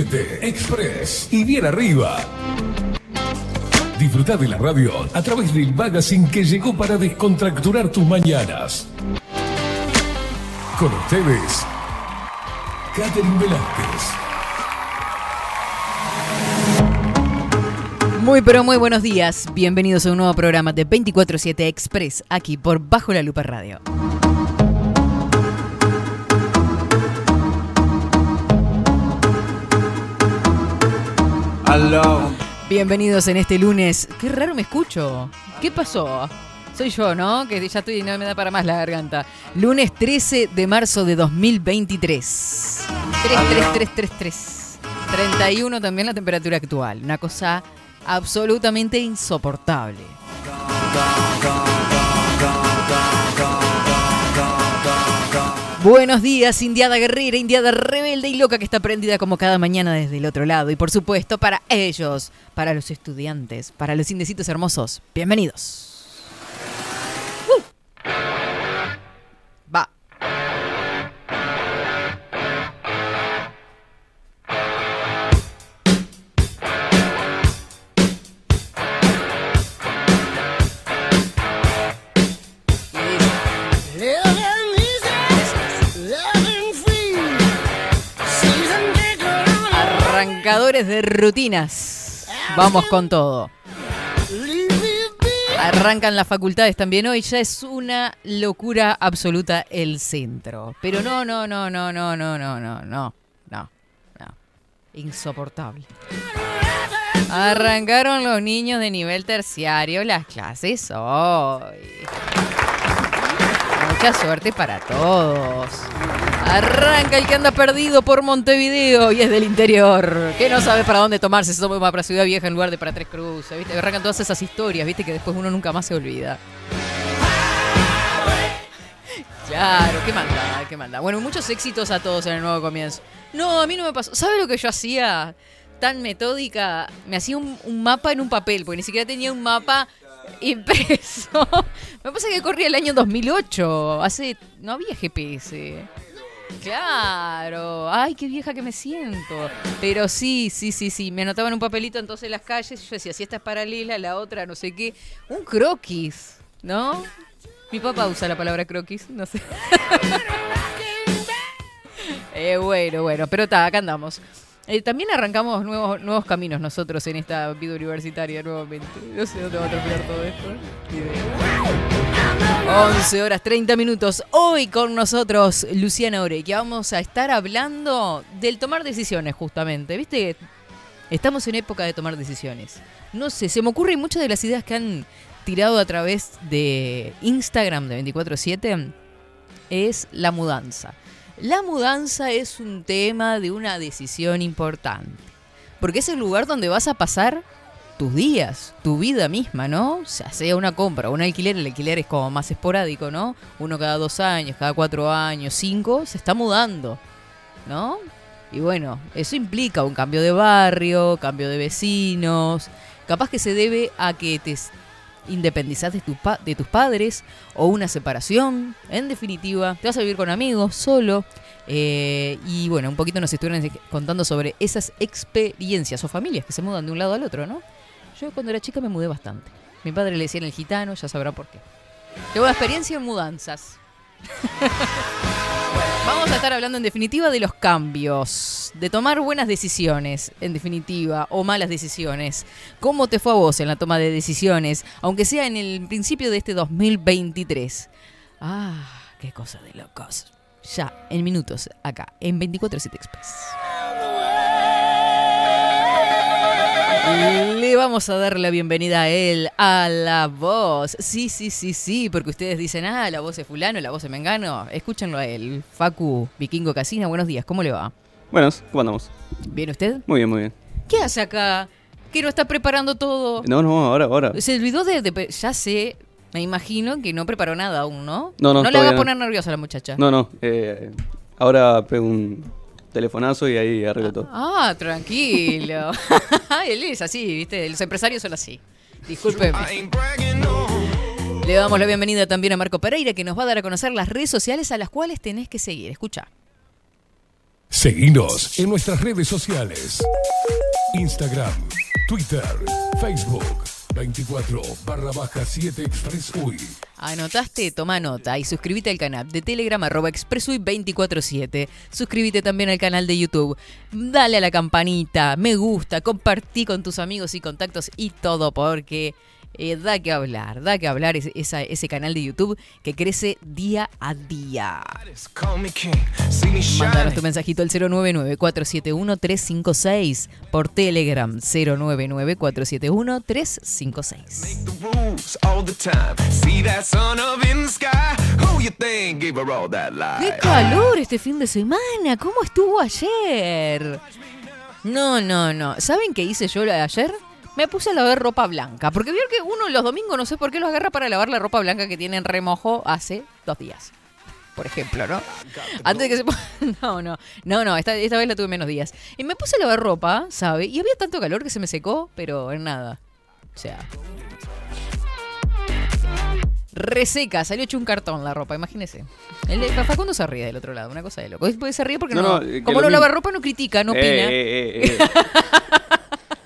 Estás en 24-7 Express y bien arriba. Disfruta de la radio a través del magazine que llegó para descontracturar tus mañanas. Con ustedes, Catherine Velázquez. Muy pero muy buenos días. Bienvenidos a un nuevo programa de 24-7 Express aquí por Bajo la Lupa Radio. Bienvenidos en este lunes. Qué raro me escucho. ¿Qué pasó? Soy yo, ¿no? Que ya estoy, no me da para más la garganta. Lunes 13 de marzo de 2023. 33333. 31 también la temperatura actual. Una cosa absolutamente insoportable. Buenos días, Indiada Guerrera, Indiada rebelde y loca que está prendida como cada mañana desde el otro lado. Y por supuesto, para ellos, para los estudiantes, para los indecitos hermosos, bienvenidos. De rutinas. Vamos con todo. Arrancan las facultades también hoy, ya es una locura absoluta el centro. Pero no, no, no, no, no, no, no, no, no, no, no. Insoportable. Arrancaron los niños de nivel terciario las clases hoy. Mucha suerte para todos. Arranca el que anda perdido por Montevideo y es del interior. Que no sabe para dónde tomarse, se toma para Ciudad Vieja en lugar de para Tres Cruces. ¿viste? Arrancan todas esas historias, viste, que después uno nunca más se olvida. Claro, qué manda, qué manda. Bueno, muchos éxitos a todos en el nuevo comienzo. No, a mí no me pasó. ¿Sabe lo que yo hacía? Tan metódica. Me hacía un, un mapa en un papel, porque ni siquiera tenía un mapa impreso. Me pasa que corría el año 2008. Hace. No había GPS. Claro, ay, qué vieja que me siento. Pero sí, sí, sí, sí, me anotaba en un papelito entonces las calles y yo decía, si esta es paralela, la otra, no sé qué. Un croquis, ¿no? Mi papá usa la palabra croquis, no sé. eh, bueno, bueno, pero está, acá andamos. Eh, también arrancamos nuevos, nuevos caminos nosotros en esta vida universitaria nuevamente. No sé dónde va a terminar todo esto. Ni idea. 11 horas 30 minutos. Hoy con nosotros Luciana Orequia. Vamos a estar hablando del tomar decisiones justamente. ¿Viste? Estamos en época de tomar decisiones. No sé, se me ocurren muchas de las ideas que han tirado a través de Instagram de 24/7 es la mudanza. La mudanza es un tema de una decisión importante. Porque es el lugar donde vas a pasar tus días, tu vida misma, ¿no? O sea, sea una compra un alquiler, el alquiler es como más esporádico, ¿no? Uno cada dos años, cada cuatro años, cinco, se está mudando, ¿no? Y bueno, eso implica un cambio de barrio, cambio de vecinos, capaz que se debe a que te independizás de, de tus padres o una separación, en definitiva, te vas a vivir con amigos, solo. eh, y bueno, un poquito nos estuvieron contando sobre esas experiencias o familias que se mudan de un lado al otro, ¿no? Yo cuando era chica me mudé bastante. Mi padre le decía el gitano, ya sabrá por qué. Tengo experiencia en mudanzas. Vamos a estar hablando en definitiva de los cambios, de tomar buenas decisiones, en definitiva, o malas decisiones. ¿Cómo te fue a vos en la toma de decisiones, aunque sea en el principio de este 2023? Ah, qué cosa de locos. Ya, en minutos, acá, en 24-7 Express. Le vamos a dar la bienvenida a él, a la voz. Sí, sí, sí, sí, porque ustedes dicen, ah, la voz de fulano, la voz de Mengano. Escúchenlo a él. Facu, Vikingo Casina, buenos días, ¿cómo le va? Buenos, ¿cómo andamos? ¿Bien usted? Muy bien, muy bien. ¿Qué hace acá? ¿Que no está preparando todo? No, no, ahora, ahora. Se olvidó de, de- Ya sé, me imagino que no preparó nada aún, ¿no? No, no, No le haga no. poner nerviosa a la muchacha. No, no. eh, ahora pego un telefonazo y ahí arreglo todo. Ah, tranquilo. Él es así, ¿viste? Los empresarios son así. Discúlpeme. Le damos la bienvenida también a Marco Pereira, que nos va a dar a conocer las redes sociales a las cuales tenés que seguir. Escucha. Seguinos en nuestras redes sociales. Instagram, Twitter, Facebook, 24 barra baja 7 Express UI. Anotaste, toma nota y suscríbete al canal de Telegram arroba expresui 247. Suscríbete también al canal de YouTube. Dale a la campanita, me gusta, compartí con tus amigos y contactos y todo porque eh, da que hablar, da que hablar ese, esa- ese canal de YouTube que crece día a día. Mándanos tu mensajito al 099-471-356 por Telegram 099-471-356. the rules all the time. See that sun up in the sky? Who you think gave her all that ¡Qué calor este fin de semana! ¿Cómo estuvo ayer? No, no, no. ¿Saben qué hice yo ayer? Me puse a lavar ropa blanca. Porque vieron que uno los domingos no sé por qué los agarra para lavar la ropa blanca que tiene en remojo hace dos días. Por ejemplo, ¿no? Antes de que se ponga... No, no. No, no. Esta, esta vez la tuve menos días. Y me puse a lavar ropa, ¿sabe? Y había tanto calor que se me secó, pero en nada. O sea... Reseca, salió hecho un cartón la ropa, imagínese. El de Facundo se ríe del otro lado, una cosa de loco. Después se ríe porque No, que como no lava ropa, no critica, no Eh, opina. eh, eh, eh.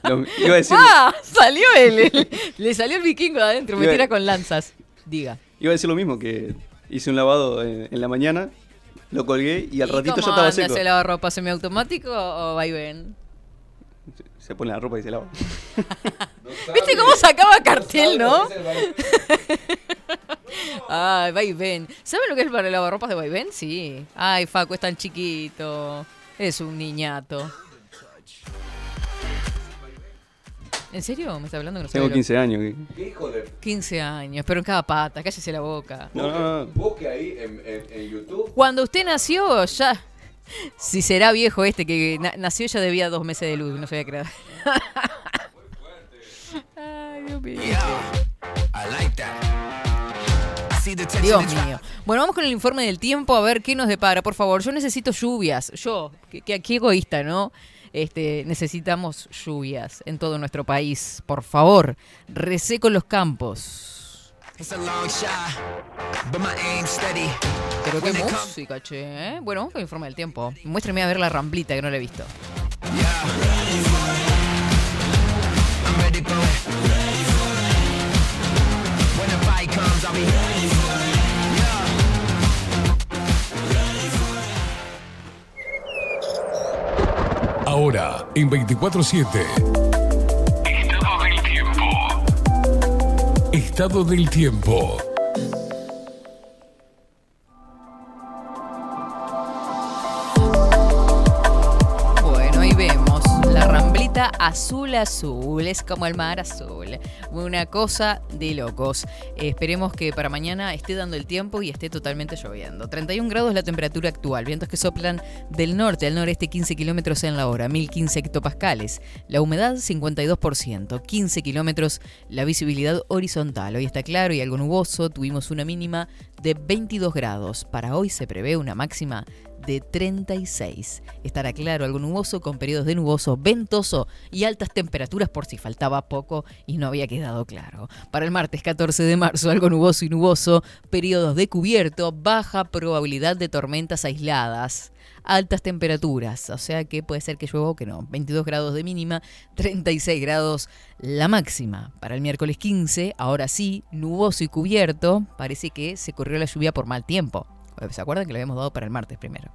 Lo- iba a decir, ¡Ah! Salió él. Le salió el vikingo de adentro, me Iba- tira con lanzas. Diga. iba a decir lo mismo, que hice un lavado en, en la mañana, lo colgué y al ¿Y ratito ya cómo estaba anda seco. ese lavarropa semiautomático o vaivén? Se pone la ropa y se lava. ¿Viste cómo sacaba cartel, no? Ay, vaivén. ¿Saben lo que es para el lavarropas de vaivén? Sí. Ay, Facu es tan chiquito. Es un niñato. ¿En serio? ¿Me está hablando que no Tengo sabe lo- 15 años. ¿Qué hijo de 15 años, pero en cada pata, cállese la boca. No, no, no. busque ahí en, en- en YouTube? Cuando usted nació, ya. Si será viejo este que na- nació, ya debía dos meses de luz, no se había creado. Ay, Dios mío. I like that. See the tension Dios mío. Bueno, vamos con el informe del tiempo a ver qué nos depara. Por favor, yo necesito lluvias. Yo, que, que- qué egoísta, ¿no? Este, necesitamos lluvias en todo nuestro país. Por favor, reseco los campos. Pero qué música, che. ¿eh? Bueno, vamos con el informe del tiempo. Muéstrame a ver la ramblita que no la he visto. Ahora, en 24-7. Estado del tiempo. Estado del tiempo. Azul azul, es como el mar azul. Una cosa de locos. Esperemos que para mañana esté dando el tiempo y esté totalmente lloviendo. 31 grados la temperatura actual, vientos que soplan del norte al noreste 15 kilómetros en la hora, 1015 hectopascales. La humedad 52%, 15 kilómetros la visibilidad horizontal. Hoy está claro y algo nuboso, tuvimos una mínima de 22 grados. Para hoy se prevé una máxima de 36. Estará claro, algo nuboso con periodos de nuboso, ventoso y altas temperaturas por si faltaba poco y no había quedado claro. Para el martes 14 de marzo, algo nuboso y nuboso, periodos de cubierto, baja probabilidad de tormentas aisladas. Altas temperaturas, o sea que puede ser que llueva o que no. 22 grados de mínima, 36 grados la máxima. Para el miércoles 15, ahora sí, nuboso y cubierto, parece que se corrió la lluvia por mal tiempo. ¿Se acuerdan que lo habíamos dado para el martes primero?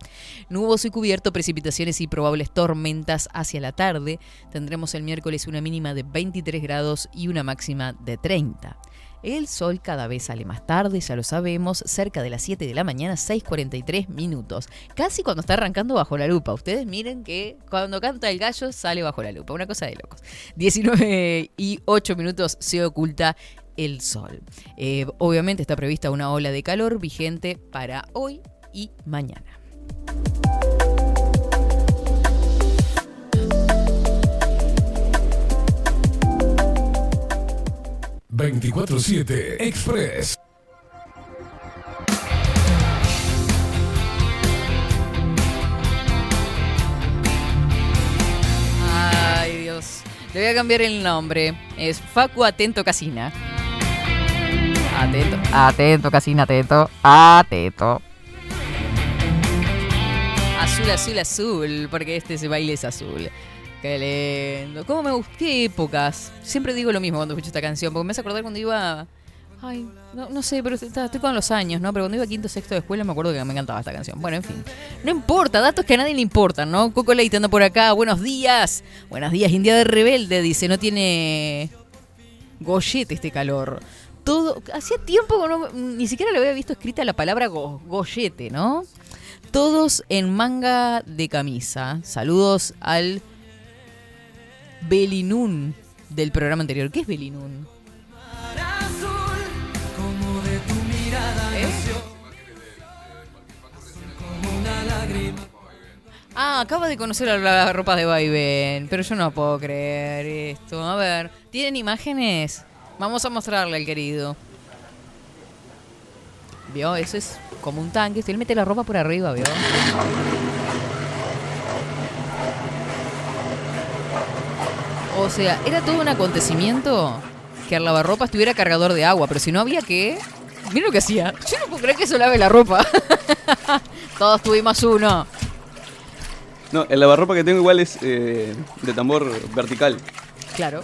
Nuboso y cubierto, precipitaciones y probables tormentas hacia la tarde. Tendremos el miércoles una mínima de 23 grados y una máxima de 30. El sol cada vez sale más tarde, ya lo sabemos, cerca de las 7 de la mañana, 6.43 minutos. Casi cuando está arrancando bajo la lupa. Ustedes miren que cuando canta el gallo sale bajo la lupa. Una cosa de locos. 19 y 8 minutos se oculta el sol. Eh, obviamente está prevista una ola de calor vigente para hoy y mañana. ...24-7 Express. Ay, Dios. Le voy a cambiar el nombre. Es Facu Atento Casina. Atento. Atento, Casina, atento. Atento. Azul, azul, azul, porque este ese baile es azul. Qué lindo. ¿Cómo me gustó? ¿Qué épocas? Siempre digo lo mismo cuando escucho esta canción, porque me hace acordar cuando iba. Ay, no, no sé, pero está- estoy con los años, ¿no? Pero cuando iba a quinto sexto de escuela me acuerdo que me encantaba esta canción. Bueno, en fin. No importa, datos que a nadie le importan, ¿no? Coco Leite anda por acá. Buenos días. Buenos días, India de Rebelde. Dice, no tiene gollete este calor. Todo. Hacía tiempo que no- ni siquiera le había visto escrita la palabra go- gollete, ¿no? Todos en manga de camisa. Saludos al Belinun del programa anterior. ¿Qué es Belinun? ¿Eh? Ah, acaba de conocer a la ropa de Vaivén, pero yo no puedo creer esto. A ver, ¿tienen imágenes? Vamos a mostrarle al querido. ¿Vio? Eso es como un tanque. Usted le mete la ropa por arriba, ¿vio? O sea, era todo un acontecimiento que el lavarropa estuviera cargador de agua, pero si no había que... Mira lo que hacía. Yo no puedo creer que eso lave la ropa. Todos tuvimos uno. No, el lavarropa que tengo igual es eh, de tambor vertical. Claro.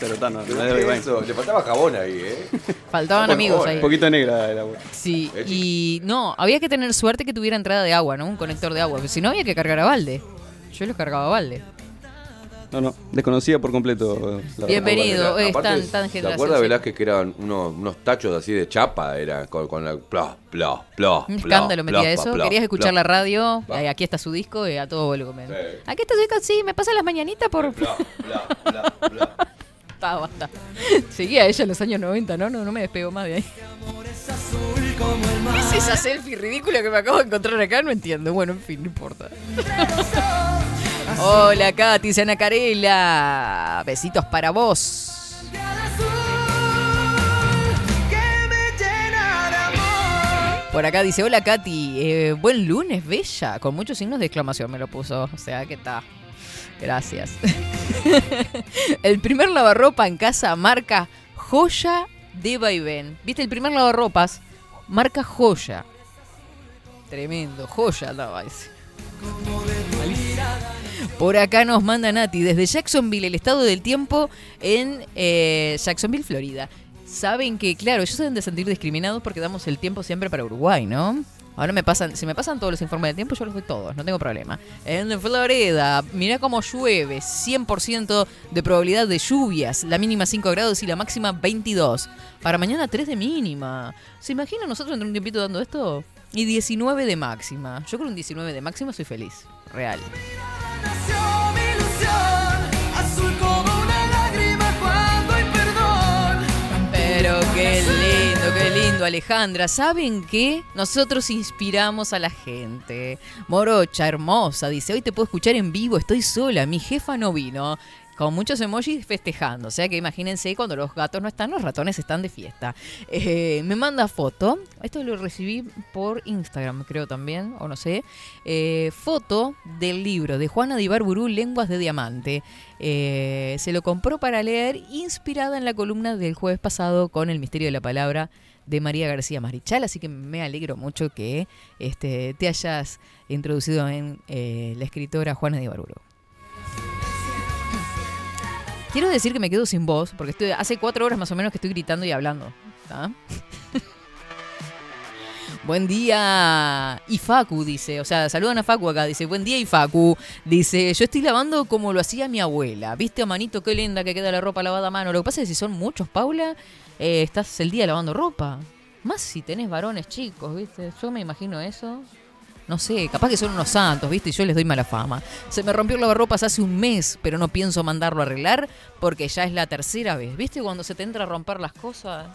Pero está, no, Pero no ¿qué es de es baño. eso? Le faltaba jabón ahí, ¿eh? Faltaban amigos ahí. Un poquito negra el agua. Sí, Eh, y no, había que tener suerte que tuviera entrada de agua, ¿no? Un conector de agua. pero Si no, había que cargar a balde. Yo los cargaba a balde. No, no, desconocía por completo. la Bienvenido. Es tan- aparte, tan ¿Se generación acuerda Z? Velázquez que eran unos, unos tachos así de chapa? Era con, con la. Pla, pla, pla, Un escándalo metía eso. Querías escuchar la radio. Eh, aquí está su disco y a todo volumen. Sí. Aquí está su disco, sí, me pasa las mañanitas por. Seguía ella en los años 90, ¿no? No, no me despego más de ahí. ¿Qué es esa selfie ridícula que me acabo de encontrar acá? No entiendo. Bueno, en fin, no importa. Hola, Katy, Ana Carela. Besitos para vos. Por acá dice, hola Katy, eh, buen lunes, bella, con muchos signos de exclamación me lo puso, o sea que está. Gracias. el primer lavarropa en casa marca Joya de Vaivén. ¿Viste? El primer lavarropas marca Joya. Tremendo, Joya andaba ese. Por acá nos manda Nati desde Jacksonville, el estado del tiempo en eh, Jacksonville, Florida. Saben que, claro, ellos deben de sentir discriminados porque damos el tiempo siempre para Uruguay, ¿no? Ahora me pasan, si me pasan todos los informes del tiempo, yo los doy todos, no tengo problema. En Florida, mira cómo llueve, 100% de probabilidad de lluvias, la mínima 5 grados y la máxima 22. Para mañana 3 de mínima. ¿Se imaginan nosotros entre un tiempito dando esto? Y 19 de máxima. Yo con un 19 de máxima soy feliz, real. Pero qué lindo, qué lindo, Alejandra. ¿Saben qué? Nosotros inspiramos a la gente. Morocha, hermosa, dice, hoy te puedo escuchar en vivo, estoy sola, mi jefa no vino. Con muchos emojis festejando. O sea que imagínense cuando los gatos no están, los ratones están de fiesta. Eh, me manda foto. Esto lo recibí por Instagram, creo también, o no sé. Eh, foto del libro de Juana de Ibarburu, Lenguas de Diamante. Eh, se lo compró para leer, inspirada en la columna del jueves pasado con El misterio de la palabra de María García Marichal, así que me alegro mucho que este, te hayas introducido en la escritora Juana de. Quiero decir que me quedo sin voz, porque estoy, hace cuatro horas más o menos que estoy gritando y hablando. Buen día, Ifacu, dice. O sea, saludan a Facu acá. Dice, buen día, Ifacu. Dice, yo estoy lavando como lo hacía mi abuela. ¿Viste, a manito, qué linda que queda la ropa lavada a mano? Lo que pasa es que si son muchos, Paula, eh, estás el día lavando ropa. Más si tenés varones chicos, ¿viste? Yo me imagino eso. No sé, capaz que son unos santos, ¿viste? Y yo les doy mala fama. Se me rompió el lavarropas hace un mes, pero no pienso mandarlo a arreglar porque ya es la tercera vez. ¿Viste cuando se te entra a romper las cosas?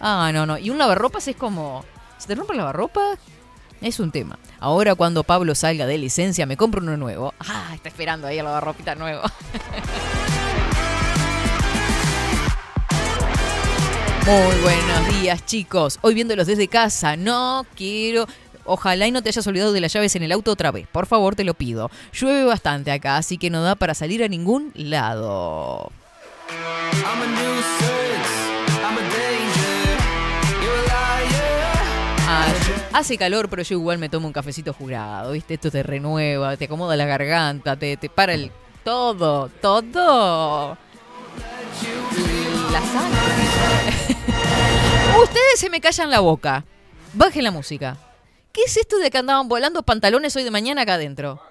Ah, no, no. Y un lavarropas es como... ¿Se te rompe el lavarropas? Es un tema. Ahora cuando Pablo salga de licencia me compro uno nuevo. Ah, está esperando ahí el lavarropita nuevo. Muy buenos días, chicos. Hoy viéndolos desde casa, no quiero. Ojalá y no te hayas olvidado de las llaves en el auto otra vez. Por favor, te lo pido. Llueve bastante acá, así que no da para salir a ningún lado. Hace calor, pero yo igual me tomo un cafecito jurado, ¿viste? Esto te renueva, te acomoda la garganta, te, te para el... Todo, todo. La sangre. Ustedes se me callan la boca. Bajen la música. ¿Qué es esto de que andaban volando pantalones hoy de mañana acá adentro?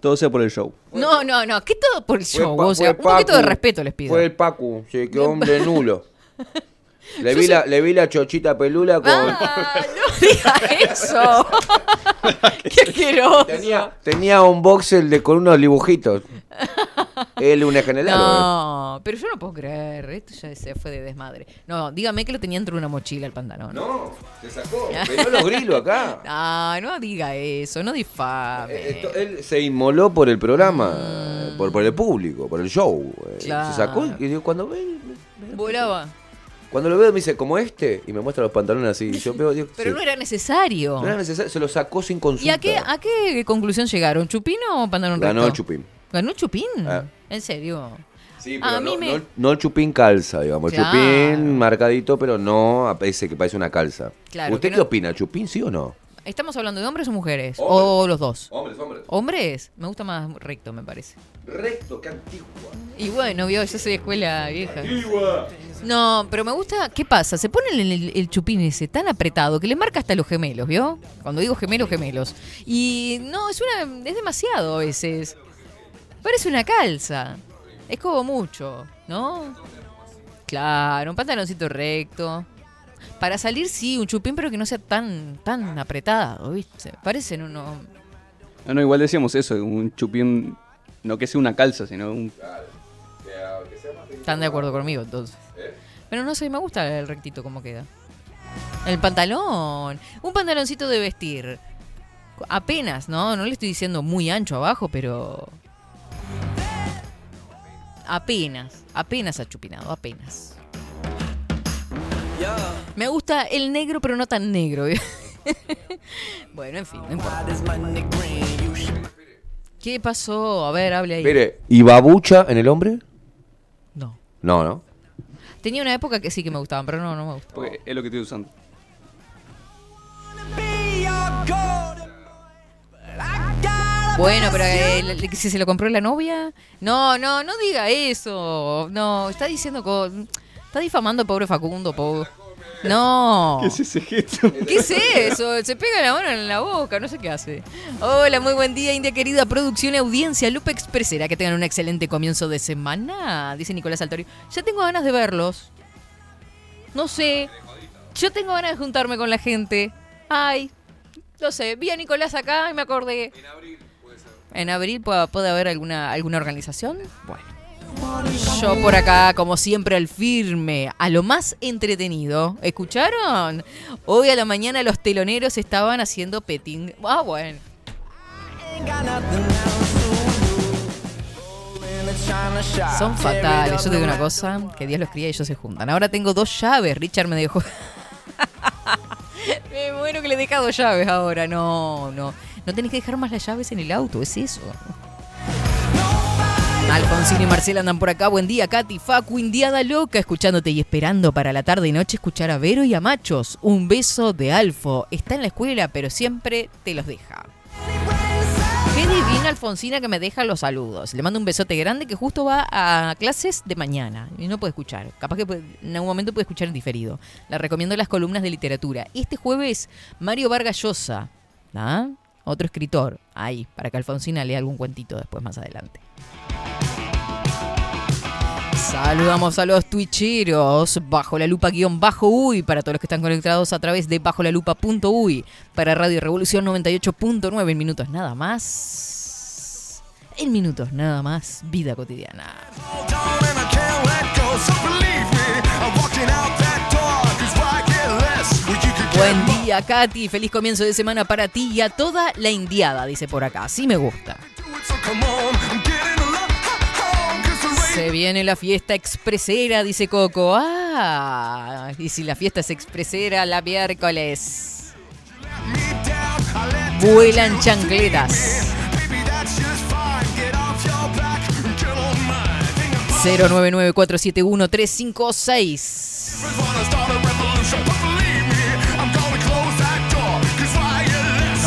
Todo sea por el show. No, no, no. ¿Qué todo por el Fue show? Pa- O sea, un poquito de respeto les pido. Fue el Pacu, se quedó hombre nulo. Le vi, la, le vi la chochita pelula con... Ah, no diga eso. Qué asqueroso. Tenía, tenía un boxel de, con unos dibujitos. Él un general. No, pero yo no puedo creer. Esto ya se fue de desmadre. No, dígame que lo tenía dentro de una mochila el pantalón. No, se sacó. Pero los grilos acá. Ah, no diga eso, no difame. Eh, esto- él se inmoló por el programa, por, por el público, por el show. Eh, Mm. Claro. Se sacó y cuando ve, Volaba. cuando lo veo me dice, como este, y me muestra los pantalones así. Y yo veo, digo, Pero sí. no era necesario. No era necesario, se lo sacó sin consulta. ¿Y a qué, a qué conclusión llegaron? ¿Chupín o pantalón Ganó recto? el chupín. ¿Ganó el Chupín? Ah. ¿En serio? Sí, A pero mí no, me- no- no el chupín calza, digamos. El Claro. chupín marcadito, pero no a ese que parece una calza. Claro, ¿Usted qué no- opina? ¿Chupín sí o no? ¿Estamos hablando de hombres o mujeres? Hombres. ¿O los dos? Hombres, hombres. ¿Hombres? Me gusta más recto, me parece. Recto, qué antigua. Y bueno, vio, yo soy de escuela vieja. No, pero me gusta. ¿Qué pasa? Se pone el, el- el chupín ese tan apretado que le marca hasta los gemelos, ¿vio? Cuando digo gemelos, gemelos. Y no, es una. es demasiado a veces. Parece una calza. Es como mucho, ¿no? Claro, un pantaloncito recto. Para salir, sí, un chupín, pero que no sea tan, tan apretado, ¿viste? Parecen unos. No, no, igual decíamos eso, un chupín, no que sea una calza, sino un... Están de acuerdo conmigo, entonces. Pero no sé, me gusta el rectito como queda. El pantalón. Un pantaloncito de vestir. Apenas, ¿no? No le estoy diciendo muy ancho abajo, pero... Apenas. Apenas achupinado, apenas. Me gusta el negro, pero no tan negro. bueno, en fin, no importa. ¿Qué pasó? A ver, hable ahí. Mire, ¿y babucha en el hombre? No. No, ¿no? Tenía una época que sí que me gustaban, pero no, no me gusta. Porque es lo que estoy usando. Bueno, pero eh, si se lo compró la novia. No, no, no diga eso. No, está diciendo. co- Está difamando al pobre Facundo, pobre. No. ¿Qué es ese gesto? ¿Qué es eso? Se pega la mano en la boca, no sé qué hace. Hola, muy buen día, India querida, producción y audiencia, Lupe Expresera, que tengan un excelente comienzo de semana, dice Nicolás Altorio. Ya tengo ganas de verlos. No sé. Yo tengo ganas de juntarme con la gente. Ay, no sé, vi a Nicolás acá y me acordé. En abril. ¿En abril puede, puede haber alguna, alguna organización? Bueno. Yo por acá, como siempre, al firme, a lo más entretenido. ¿Escucharon? Hoy a la mañana los teloneros estaban haciendo petting. Ah, bueno. Son fatales. Yo te digo una cosa, que Dios los cría y ellos se juntan. Ahora tengo dos llaves. Richard me dejó... me muero que le deja dos llaves ahora. No, no. No tenés que dejar más las llaves en el auto, es eso. Alfonsín y Marcela andan por acá. Buen día, Katy, Facu, Indiada Loca, escuchándote y esperando para la tarde y noche escuchar a Vero y a Machos. Un beso de Alfo. Está en la escuela, pero siempre te los deja. Qué divina Alfonsina que me deja los saludos. Le mando un besote grande que justo va a clases de mañana y no puede escuchar. Capaz que en algún momento puede escuchar en diferido. Le recomiendo las columnas de literatura. Este jueves, Mario Vargas Llosa, ¿ah? Otro escritor, ahí, para que Alfonsina lea algún cuentito después más adelante. Saludamos a los twitcheros bajo la lupa guion bajo uy para todos los que están conectados a través de bajo la lupa punto uy para Radio Revolución 98.9 en minutos nada más. En minutos nada más, vida cotidiana. Buen día, Katy. Feliz comienzo de semana para ti y a toda la indiada, dice por acá. Sí me gusta. Se viene la fiesta expresera, dice Coco. Ah, y si la fiesta es expresera, la miércoles. Vuelan chancletas. 099471356.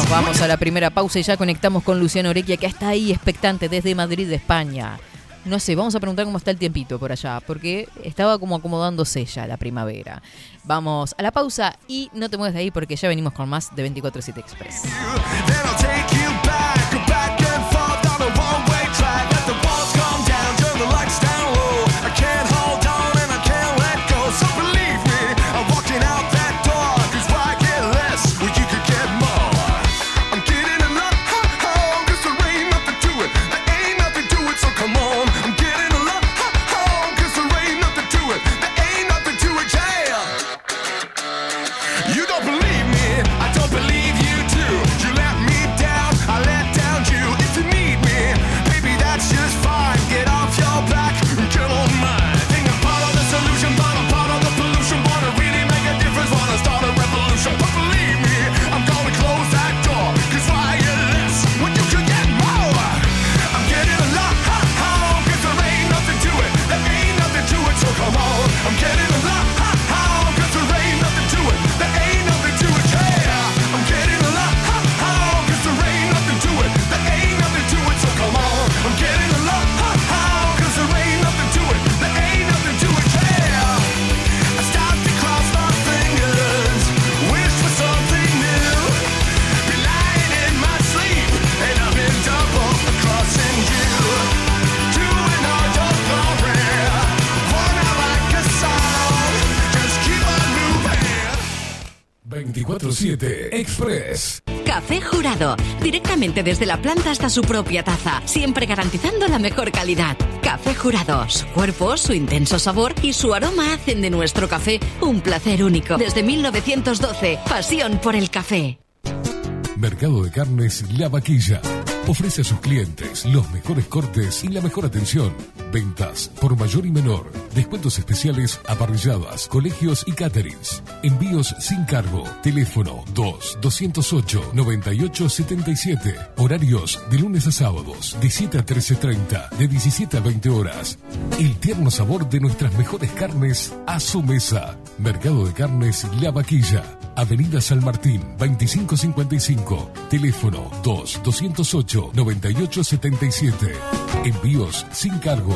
Vamos a la primera pausa y ya conectamos con Luciano Orequia, que está ahí expectante desde Madrid, de España. No sé, vamos a preguntar cómo está el tiempito por allá, porque estaba como acomodándose ya la primavera. Vamos a la pausa y no te mueves de ahí porque ya venimos con más de 24-7 Express. Desde la planta hasta su propia taza, siempre garantizando la mejor calidad. Café Jurado, su cuerpo, su intenso sabor y su aroma hacen de nuestro café un placer único. Desde 1912, pasión por el café. Mercado de Carnes La Vaquilla. Ofrece a sus clientes los mejores cortes y la mejor atención. Ventas por mayor y menor. Descuentos especiales a colegios y caterings. Envíos sin cargo. Teléfono 2-208-9877. Horarios de lunes a sábados, de 7 a 13.30, de 17 a 20 horas. El tierno sabor de nuestras mejores carnes a su mesa. Mercado de Carnes La Vaquilla. Avenida San Martín, 2555. Teléfono 2-208-9877. Envíos sin cargo.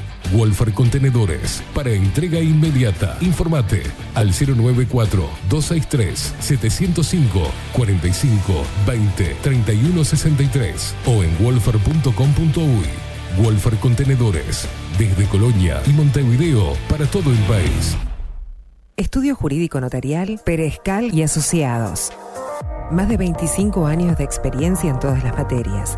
Wolfer Contenedores para entrega inmediata. Informate al 094-263-705 45 20 31 63 o en wolfer.com.uy. Wolfer Contenedores desde Colonia y Montevideo para todo el país. Estudio Jurídico Notarial, Perezcal y Asociados. Más de 25 años de experiencia en todas las materias,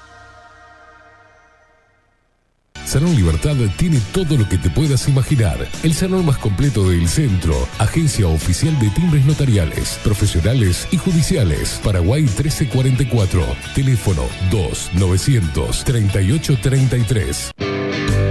Salón Libertad tiene todo lo que te puedas imaginar. El salón más completo del centro. Agencia oficial de timbres notariales, profesionales y judiciales. Paraguay 1344. Teléfono 2-938-33. Bilden.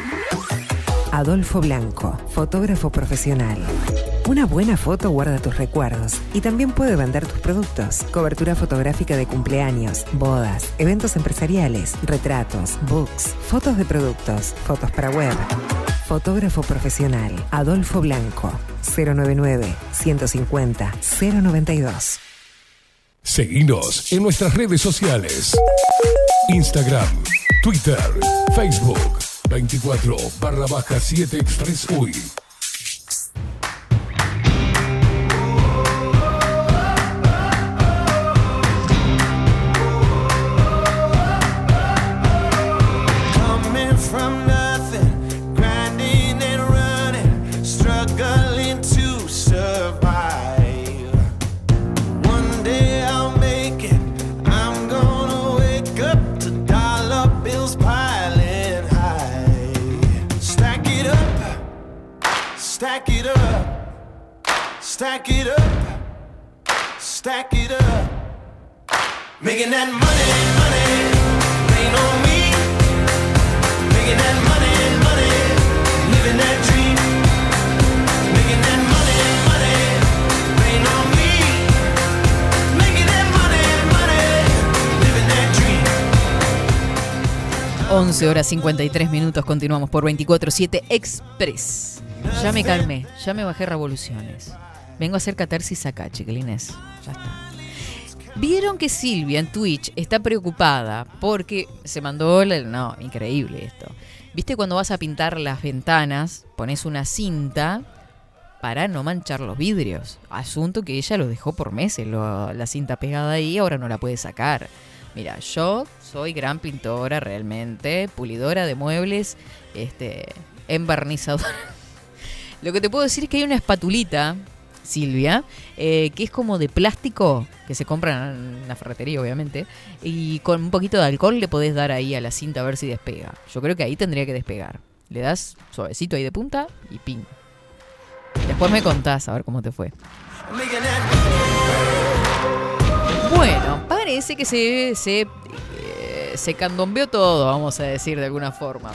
Adolfo Blanco, fotógrafo profesional. Una buena foto guarda tus recuerdos y también puede vender tus productos. Cobertura fotográfica de cumpleaños, bodas, eventos empresariales, retratos, books, fotos de productos, fotos para web. Fotógrafo profesional, Adolfo Blanco, 099-150-092. Seguinos en nuestras redes sociales. Instagram, Twitter, Facebook, 24 barra baja 7 Express UI. 11 horas 53 minutos, continuamos por 24-7 Express. Ya me calmé, ya me bajé revoluciones. Vengo a hacer catarsis acá, chiquilines. Ya está. Vieron que Silvia en Twitch está preocupada porque se mandó. la- no, increíble esto. ¿Viste cuando vas a pintar las ventanas? Pones una cinta para no manchar los vidrios. Asunto que ella lo dejó por meses, la cinta pegada ahí, ahora no la puede sacar. Mira, yo soy gran pintora realmente, pulidora de muebles, este, embarnizadora. Lo que te puedo decir es que hay una espatulita, Silvia, eh, que es como de plástico, que se compra en la ferretería, obviamente, y con un poquito de alcohol le podés dar ahí a la cinta a ver si despega. Yo creo que ahí tendría que despegar. Le das suavecito ahí de punta y pin. Después me contás a ver cómo te fue. Bueno, parece que se, se candombeó todo, vamos a decir de alguna forma.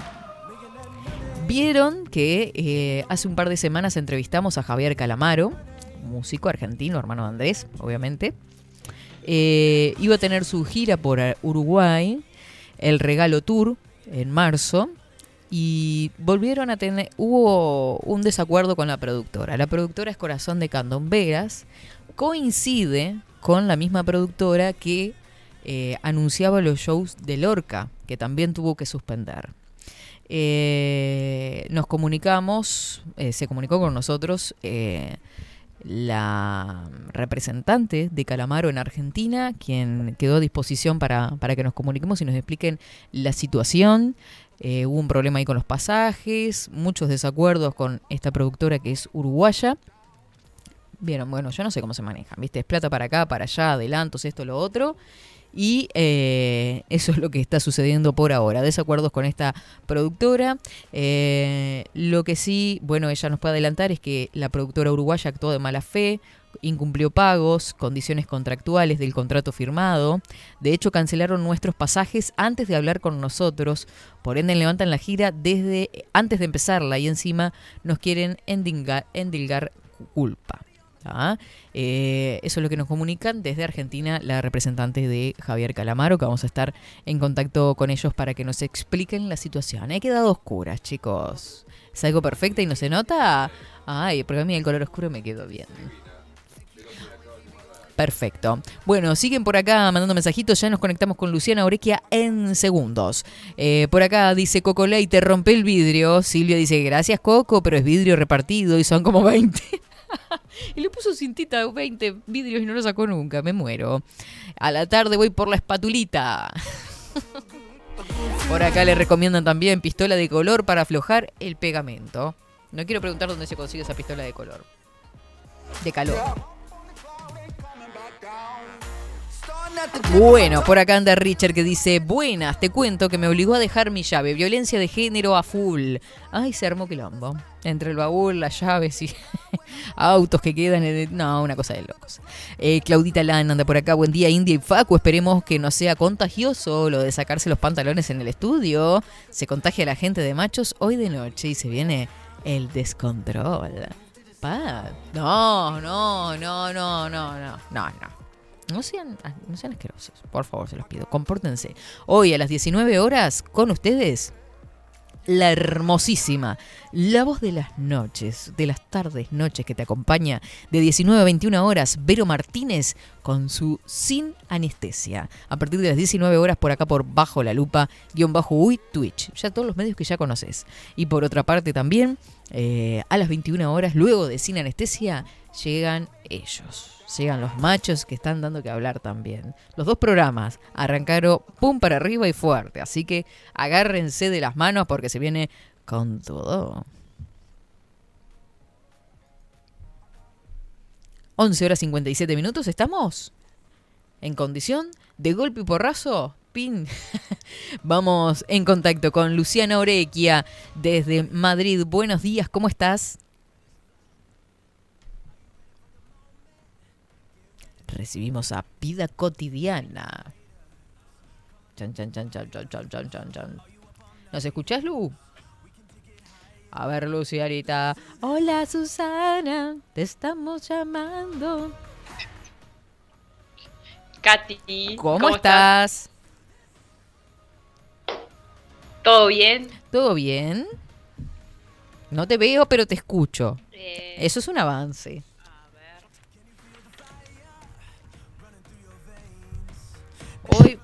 Vieron que eh, hace un par de semanas entrevistamos a Javier Calamaro, músico argentino, hermano de Andrés, obviamente. Eh, iba a tener su gira por Uruguay, el Regalo Tour, en marzo. Y volvieron a tener. Hubo un desacuerdo con la productora. La productora es Corazón de Candomberas. Coincide con la misma productora que eh, anunciaba los shows de Lorca, que también tuvo que suspender. Eh, nos comunicamos, eh, se comunicó con nosotros eh, la representante de Calamaro en Argentina, quien quedó a disposición para, para que nos comuniquemos y nos expliquen la situación. Eh, hubo un problema ahí con los pasajes, muchos desacuerdos con esta productora que es uruguaya. Vieron, bueno, yo no sé cómo se manejan, ¿viste? Es plata para acá, para allá, adelantos, esto, lo otro. Y eh, eso es lo que está sucediendo por ahora. Desacuerdos con esta productora. Eh, lo que sí, bueno, ella nos puede adelantar es que la productora uruguaya actuó de mala fe, incumplió pagos, condiciones contractuales del contrato firmado. De hecho, cancelaron nuestros pasajes antes de hablar con nosotros. Por ende, levantan la gira desde antes de empezarla y encima nos quieren endilgar, endilgar culpa. ¿Tá? Eh, eso es lo que nos comunican desde Argentina la representante de Javier Calamaro, que vamos a estar en contacto con ellos para que nos expliquen la situación. He quedado oscuras, chicos. ¿Es algo perfecto y no se nota? Ay, porque a mí el color oscuro me quedó bien. Perfecto. Bueno, siguen por acá mandando mensajitos. Ya nos conectamos con Luciana Orequia en segundos. Eh, por acá dice Coco Ley, te rompe el vidrio. Silvia dice, gracias Coco, pero es vidrio repartido y son como 20. y le puso cintita 20 vidrios y no lo sacó nunca. Me muero. A la tarde voy por la espatulita. por acá le recomiendan también pistola de color para aflojar el pegamento. No quiero preguntar dónde se consigue esa pistola de color. De calor. Bueno, por acá anda Richard que dice, buenas, te cuento que me obligó a dejar mi llave, violencia de género a full. Ay, se armó quilombo. Entre el baúl, las llaves y autos que quedan No, una cosa de locos. Eh, Claudita Lan anda por acá, buen día India y Facu, esperemos que no sea contagioso lo de sacarse los pantalones en el estudio. Se contagia la gente de machos hoy de noche y se viene el descontrol. No, no, no, no, no, no, no, no. No sean, no sean asquerosos, por favor, se los pido. Compórtense. Hoy a las 19 horas, con ustedes, la hermosísima, La voz de las noches, de las tardes, noches que te acompaña de 19 a 21 horas, Vero Martínez con su Sin Anestesia. A partir de las 19 horas por acá por Bajo la Lupa, guion bajo Uy, Twitch. Ya todos los medios que ya conoces. Y por otra parte también, eh, a las 21 horas, luego de Sin Anestesia, llegan ellos. Llegan los machos que están dando que hablar también. Los dos programas arrancaron pum para arriba y fuerte. Así que agárrense de las manos porque se viene con todo. 11 horas 57 minutos, ¿estamos? En condición de golpe y porrazo, pin. Vamos en contacto con Luciana Orequia desde Madrid. Buenos días, ¿cómo estás? recibimos a Vida Cotidiana. Chan, chan, chan, chan, ¿Nos escuchás, Lu? A ver, Luciarita. Hola, Susana. Te estamos llamando. Katy. ¿Cómo, estás? ¿Todo bien? ¿Todo bien? No te veo, pero te escucho. Eh. Eso es un avance.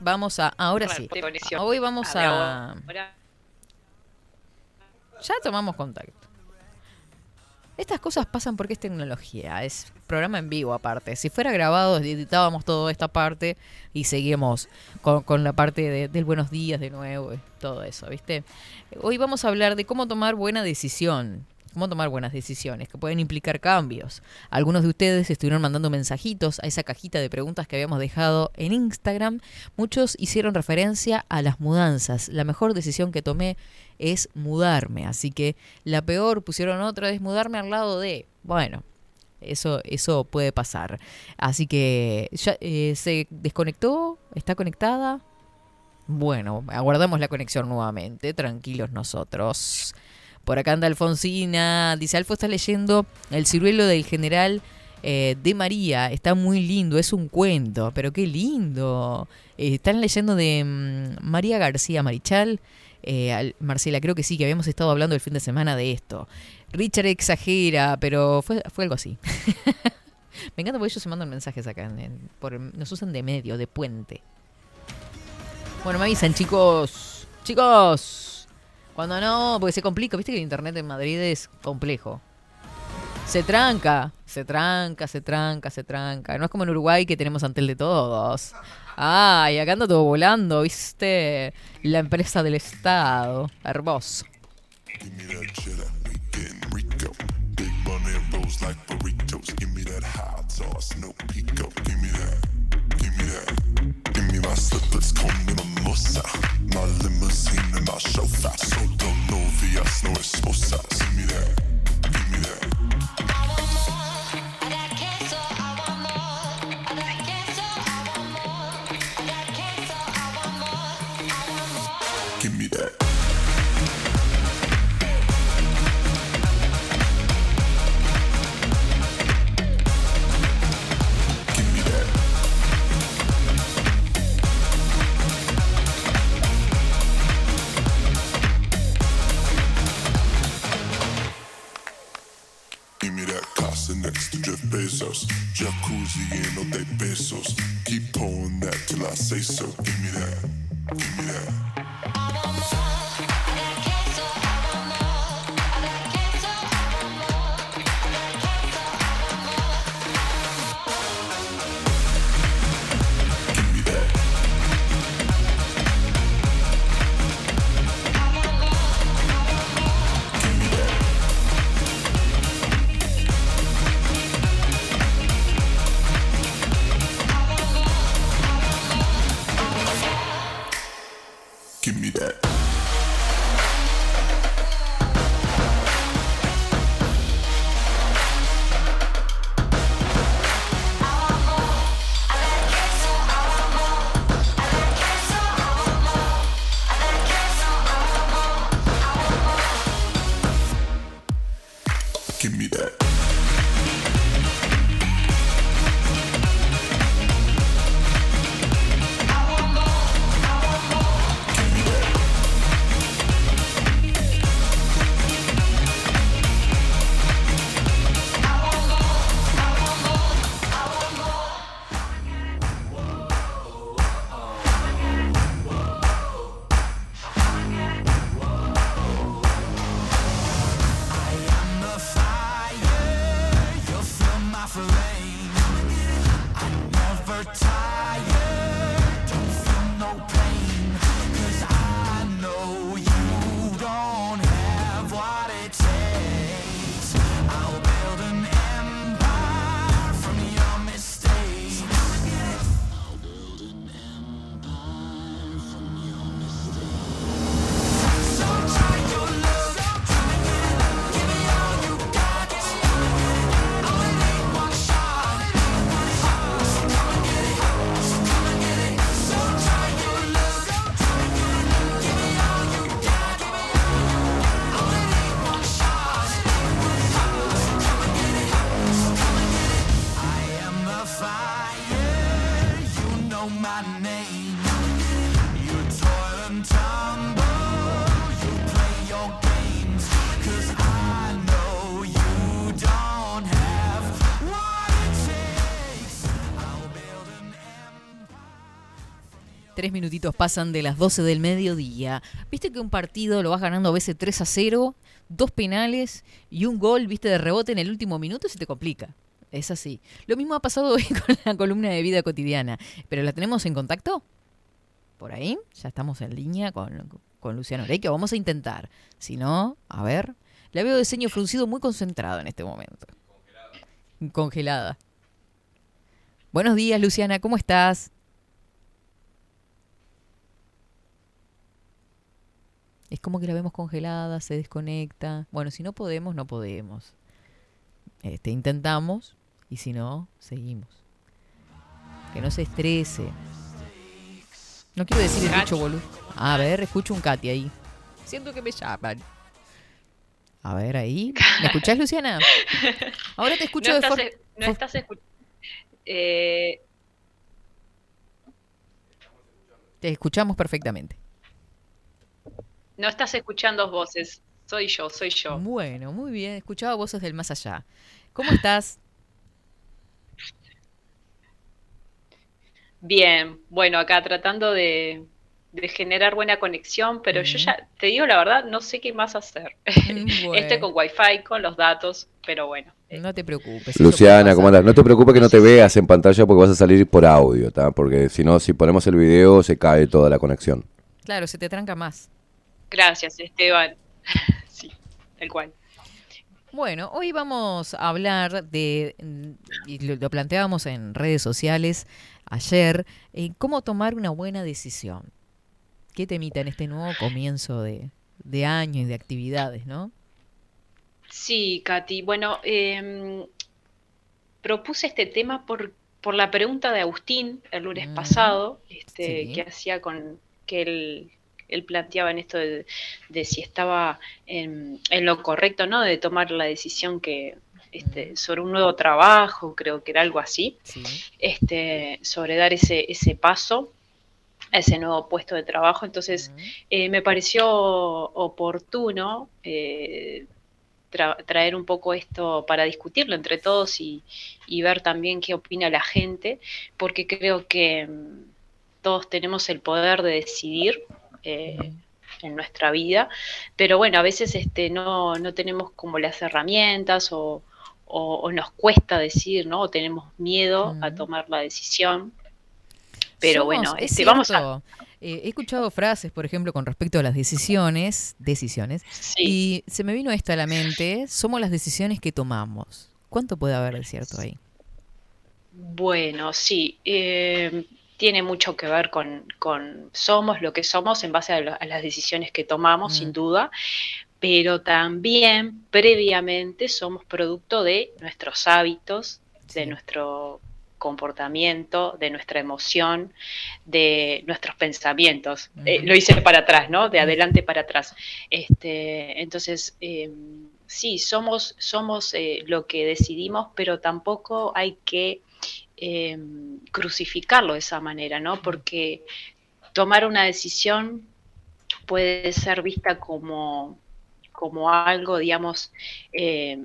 Vamos a. Ahora sí. Hoy vamos a. Ya tomamos contacto. Estas cosas pasan porque es tecnología, es programa en vivo aparte. Si fuera grabado, editábamos toda esta parte y seguimos con, con la parte de- del buenos días de nuevo, y todo eso, ¿viste? Hoy vamos a hablar de cómo tomar buena decisión. Cómo tomar buenas decisiones que pueden implicar cambios. Algunos de ustedes estuvieron mandando mensajitos a esa cajita de preguntas que habíamos dejado en Instagram. Muchos hicieron referencia a las mudanzas. La mejor decisión que tomé es mudarme. Así que la peor pusieron otra es mudarme al lado de. Bueno, eso, eso puede pasar. Así que ya eh, se desconectó, está conectada. Bueno, aguardamos la conexión nuevamente, tranquilos nosotros. Por acá anda Alfonsina, dice Alfo está leyendo El ciruelo del general eh, de María, está muy lindo, es un cuento, pero qué lindo. Eh, están leyendo de mm, María García Marichal. Eh, Marcela, creo que sí, que habíamos estado hablando el fin de semana de esto. Richard exagera, pero fue, algo así. Me encanta porque ellos se mandan mensajes acá, por- nos usan de medio, de puente. Bueno, me avisan, chicos. Chicos. Cuando no, porque se complica. Viste que el internet en Madrid es complejo. Se tranca, se tranca, se tranca, se tranca. No es como en Uruguay que tenemos Antel de todos. Ay, acá anda todo volando, ¿viste? La empresa del Estado. Hermoso. Slippers con mimosa. My limousine and my chauffeur. So don't know VS, no esposas. 23 minutitos pasan de las 12 del mediodía. Viste que un partido lo vas ganando a veces 3 a 0, dos penales y un gol, viste, de rebote en el último minuto, se te complica. Es así. Lo mismo ha pasado hoy con la columna de vida cotidiana, pero la tenemos en contacto. Por ahí, ya estamos en línea con, con Luciano Rey, vamos a intentar. Si no, a ver. La veo de ceño fruncido muy concentrado en este momento. Congelada. Congelada. Buenos días, Luciana, ¿cómo estás? Es como que la vemos congelada, se desconecta. Bueno, si no podemos, no podemos. Este, intentamos y si no, seguimos. Que no se estrese. No quiero decir el dicho boludo. A ver, escucho un Katy ahí. Siento que me llaman. A ver, ahí. ¿Me escuchás, Luciana? Ahora te escucho no de forma... e- no estás escu- eh, Te escuchamos perfectamente. No estás escuchando voces. Soy yo, soy yo. Bueno, muy bien. Escuchaba voces del más allá. ¿Cómo estás? Bien, bueno, acá tratando de, de generar buena conexión, pero yo Ujú. ya te digo la verdad, no sé qué más hacer. Mm, Este con wifi, con los datos, pero bueno. eh, No te preocupes. Luciana, ¿cómo andás? No te preocupes que no te veas en pantalla porque vas a salir por audio, ¿tá? Porque si no, si ponemos el video, se cae toda la conexión. Claro, se te tranca más. Gracias, Esteban. sí, tal cual. Bueno, hoy vamos a hablar de, y lo, lo planteábamos en redes sociales ayer, eh, cómo tomar una buena decisión. ¿Qué temita en este nuevo comienzo de, de año y de actividades, no? Sí, Katy. Bueno, em, propuse este tema por, por la pregunta de Agustín el lunes Mm, pasado, este, sí. que hacía con que él, él planteaba en esto de, de si estaba en, en lo correcto, ¿no? De tomar la decisión que este, sobre un nuevo trabajo, creo que era algo así, Sí. este, sobre dar ese, ese paso a ese nuevo puesto de trabajo. Entonces, eh, me pareció oportuno eh, tra- traer un poco esto para discutirlo entre todos y, y ver también qué opina la gente, porque creo que mm, todos tenemos el poder de decidir eh, en nuestra vida, pero bueno, a veces este, no, no tenemos como las herramientas o, o- o nos cuesta decir, ¿no? O tenemos miedo a tomar la decisión. Pero Somos- bueno, es este, vamos a... eh, he escuchado frases, por ejemplo, con respecto a las decisiones, decisiones, Sí. y se me vino esto a la mente, somos las decisiones que tomamos. ¿Cuánto puede haber de cierto ahí? Bueno, sí, eh, tiene mucho que ver con, con somos lo que somos en base a, lo- a las decisiones que tomamos, Mm. sin duda, pero también previamente somos producto de nuestros hábitos, de nuestro comportamiento, de nuestra emoción, de nuestros pensamientos. Eh, lo hice para atrás, ¿no? De adelante para atrás. Este, entonces, eh, sí, somos, somos eh, lo que decidimos, pero tampoco hay que eh, crucificarlo de esa manera, ¿no? Porque tomar una decisión puede ser vista como, como algo, digamos, eh,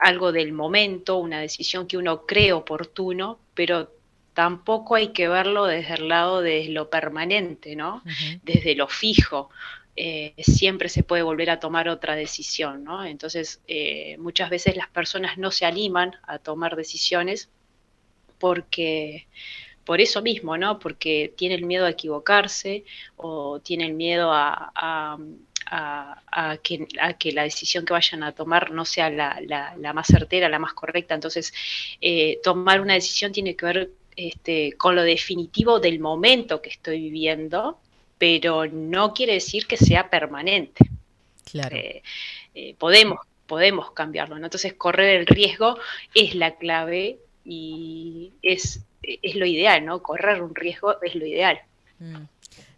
algo del momento, una decisión que uno cree oportuno, pero tampoco hay que verlo desde el lado de lo permanente, ¿no? Desde lo fijo. Eh, siempre se puede volver a tomar otra decisión, ¿no? Entonces, eh, muchas veces las personas no se animan a tomar decisiones porque por eso mismo, ¿no? Porque tienen miedo a equivocarse o tienen miedo a, a- a- a que, a que la decisión que vayan a tomar no sea la, la- la más certera, la más correcta. Entonces, eh, tomar una decisión tiene que ver este, con lo definitivo del momento que estoy viviendo, pero no quiere decir que sea permanente. Claro. Eh, eh, podemos, podemos cambiarlo, ¿no? Entonces, correr el riesgo es la clave y es, es lo ideal, ¿no? Correr un riesgo es lo ideal. Mm.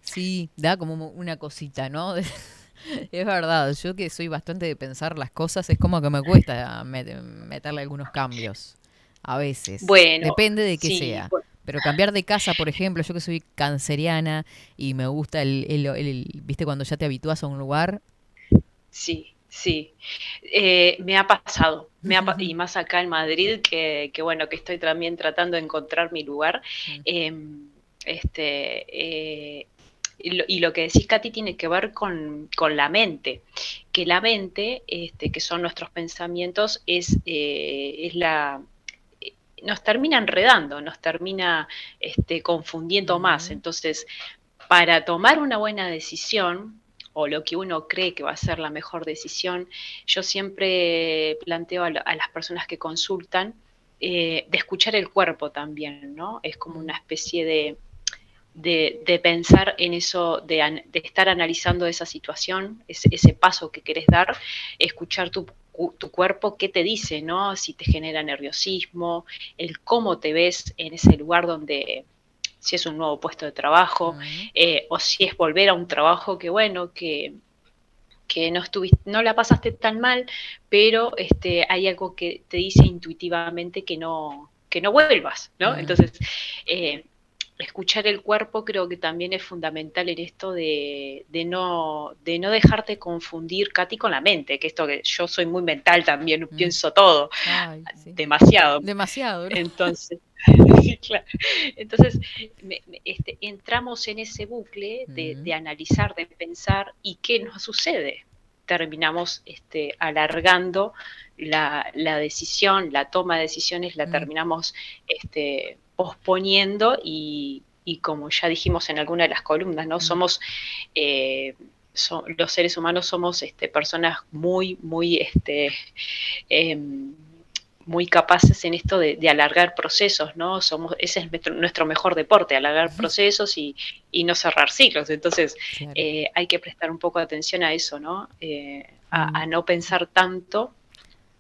Sí, da como una cosita, ¿no? Es verdad, yo que soy bastante de pensar las cosas, es como que me cuesta met- meterle algunos cambios. A veces. Bueno, Depende de qué sí, sea. Pero cambiar de casa, por ejemplo, yo que soy canceriana y me gusta el, el- el- viste, cuando ya te habitúas a un lugar. Sí, sí. Eh, me ha pasado, me ha y más acá en Madrid, que, que bueno, que estoy también tratando de encontrar mi lugar. Em, este, eh, y, lo, y lo que decís, Katy, tiene que ver con, con la mente, que la mente, este, que son nuestros pensamientos, es, eh, es la nos termina enredando, nos termina este, confundiendo más. Entonces, para tomar una buena decisión, o lo que uno cree que va a ser la mejor decisión, yo siempre planteo a, la- a las personas que consultan eh, de escuchar el cuerpo también, ¿no? Es como una especie de, de, pensar en eso, de, estar analizando esa situación, ese, paso que querés dar, escuchar tu, tu cuerpo, qué te dice, ¿no? Si te genera nerviosismo, el cómo te ves en ese lugar donde, si es un nuevo puesto de trabajo, eh, o si es volver a un trabajo que, bueno, que, que no, estuviste, no la pasaste tan mal, pero este, hay algo que te dice intuitivamente que no, que no vuelvas, ¿no? Entonces, eh, escuchar el cuerpo creo que también es fundamental en esto de, de no, de no dejarte confundir, Katy, con la mente, que esto que yo soy muy mental también, pienso todo, Ay, sí. demasiado. Demasiado, ¿no? Entonces, claro. Entonces me- me- este, entramos en ese bucle de, de analizar, de pensar y qué nos sucede. Terminamos este, alargando la, la decisión, la toma de decisiones, la terminamos este, posponiendo y, y como ya dijimos en alguna de las columnas, ¿no? Somos eh, so- los seres humanos somos este, personas muy, muy este, em, muy capaces en esto de, de alargar procesos, ¿no? Somos, ese es nuestro, nuestro mejor deporte, alargar procesos y, y no cerrar ciclos. Entonces, eh, hay que prestar un poco de atención a eso, ¿no? Eh, a, a no pensar tanto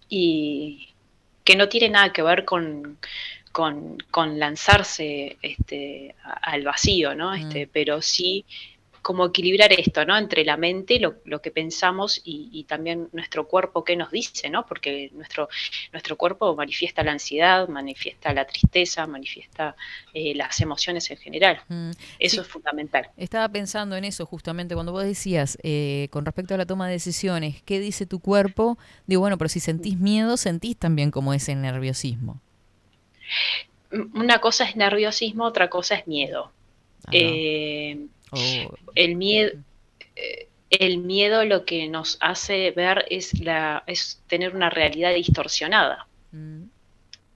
y que no tiene nada que ver con, con, con lanzarse este, al vacío, ¿no? Este, Pero sí como equilibrar esto, ¿no? Entre la mente, lo, lo que pensamos y, y también nuestro cuerpo, qué nos dice, ¿no? Porque nuestro, nuestro cuerpo manifiesta la ansiedad, manifiesta la tristeza, manifiesta eh, las emociones en general. Mm, Eso sí. es fundamental. Estaba pensando en eso justamente cuando vos decías eh, con respecto a la toma de decisiones, ¿qué dice tu cuerpo? Digo, bueno, pero si sentís miedo, sentís también como ese nerviosismo. Una cosa es nerviosismo, otra cosa es miedo. Eh, O- el miedo eh, el miedo lo que nos hace ver es la es tener una realidad distorsionada. Mm,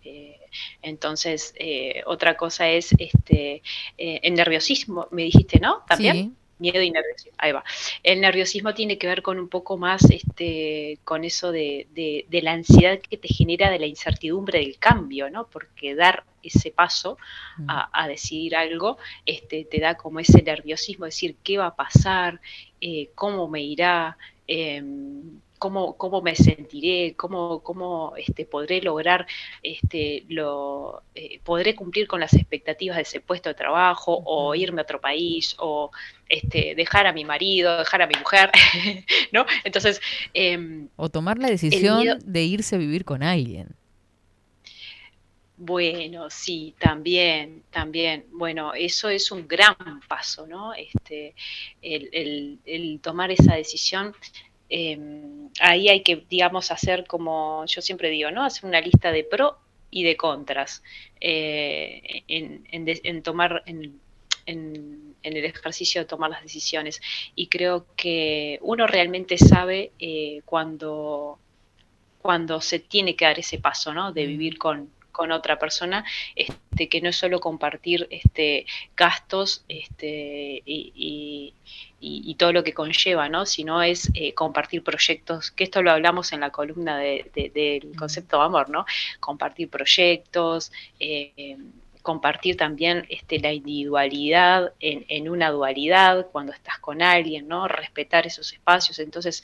Eh, entonces eh, otra cosa es este eh, el nerviosismo me dijiste no también. Miedo y nerviosismo. Ahí va. El nerviosismo tiene que ver con un poco más este con eso de, de- de la ansiedad que te genera de la incertidumbre del cambio no porque dar ese paso a, a decidir algo, este, te da como ese nerviosismo, decir qué va a pasar, eh, cómo me irá, em, cómo, cómo me sentiré, cómo, cómo este, podré lograr, este, lo, eh, podré cumplir con las expectativas de ese puesto de trabajo, o irme a otro país, o este, dejar a mi marido, dejar a mi mujer, ¿no? Entonces, em, O tomar la decisión miedo- de irse a vivir con alguien. Bueno, sí, también, también. Bueno, eso es un gran paso, ¿no? Este, el, el- el tomar esa decisión, eh, ahí hay que, digamos, hacer como yo siempre digo, ¿no? Hacer una lista de pro y de contras eh, en, en de- en tomar, en, el ejercicio de tomar las decisiones. Y creo que uno realmente sabe eh, cuando cuando se tiene que dar ese paso, ¿no? De vivir con, con otra persona, este, que no es solo compartir este, gastos este, y, y- y- y todo lo que conlleva, ¿no? Sino es eh, compartir proyectos, que esto lo hablamos en la columna de- de- del concepto de amor, ¿no? Compartir proyectos, eh, compartir también este, la individualidad en, en una dualidad cuando estás con alguien, ¿no? Respetar esos espacios. Entonces,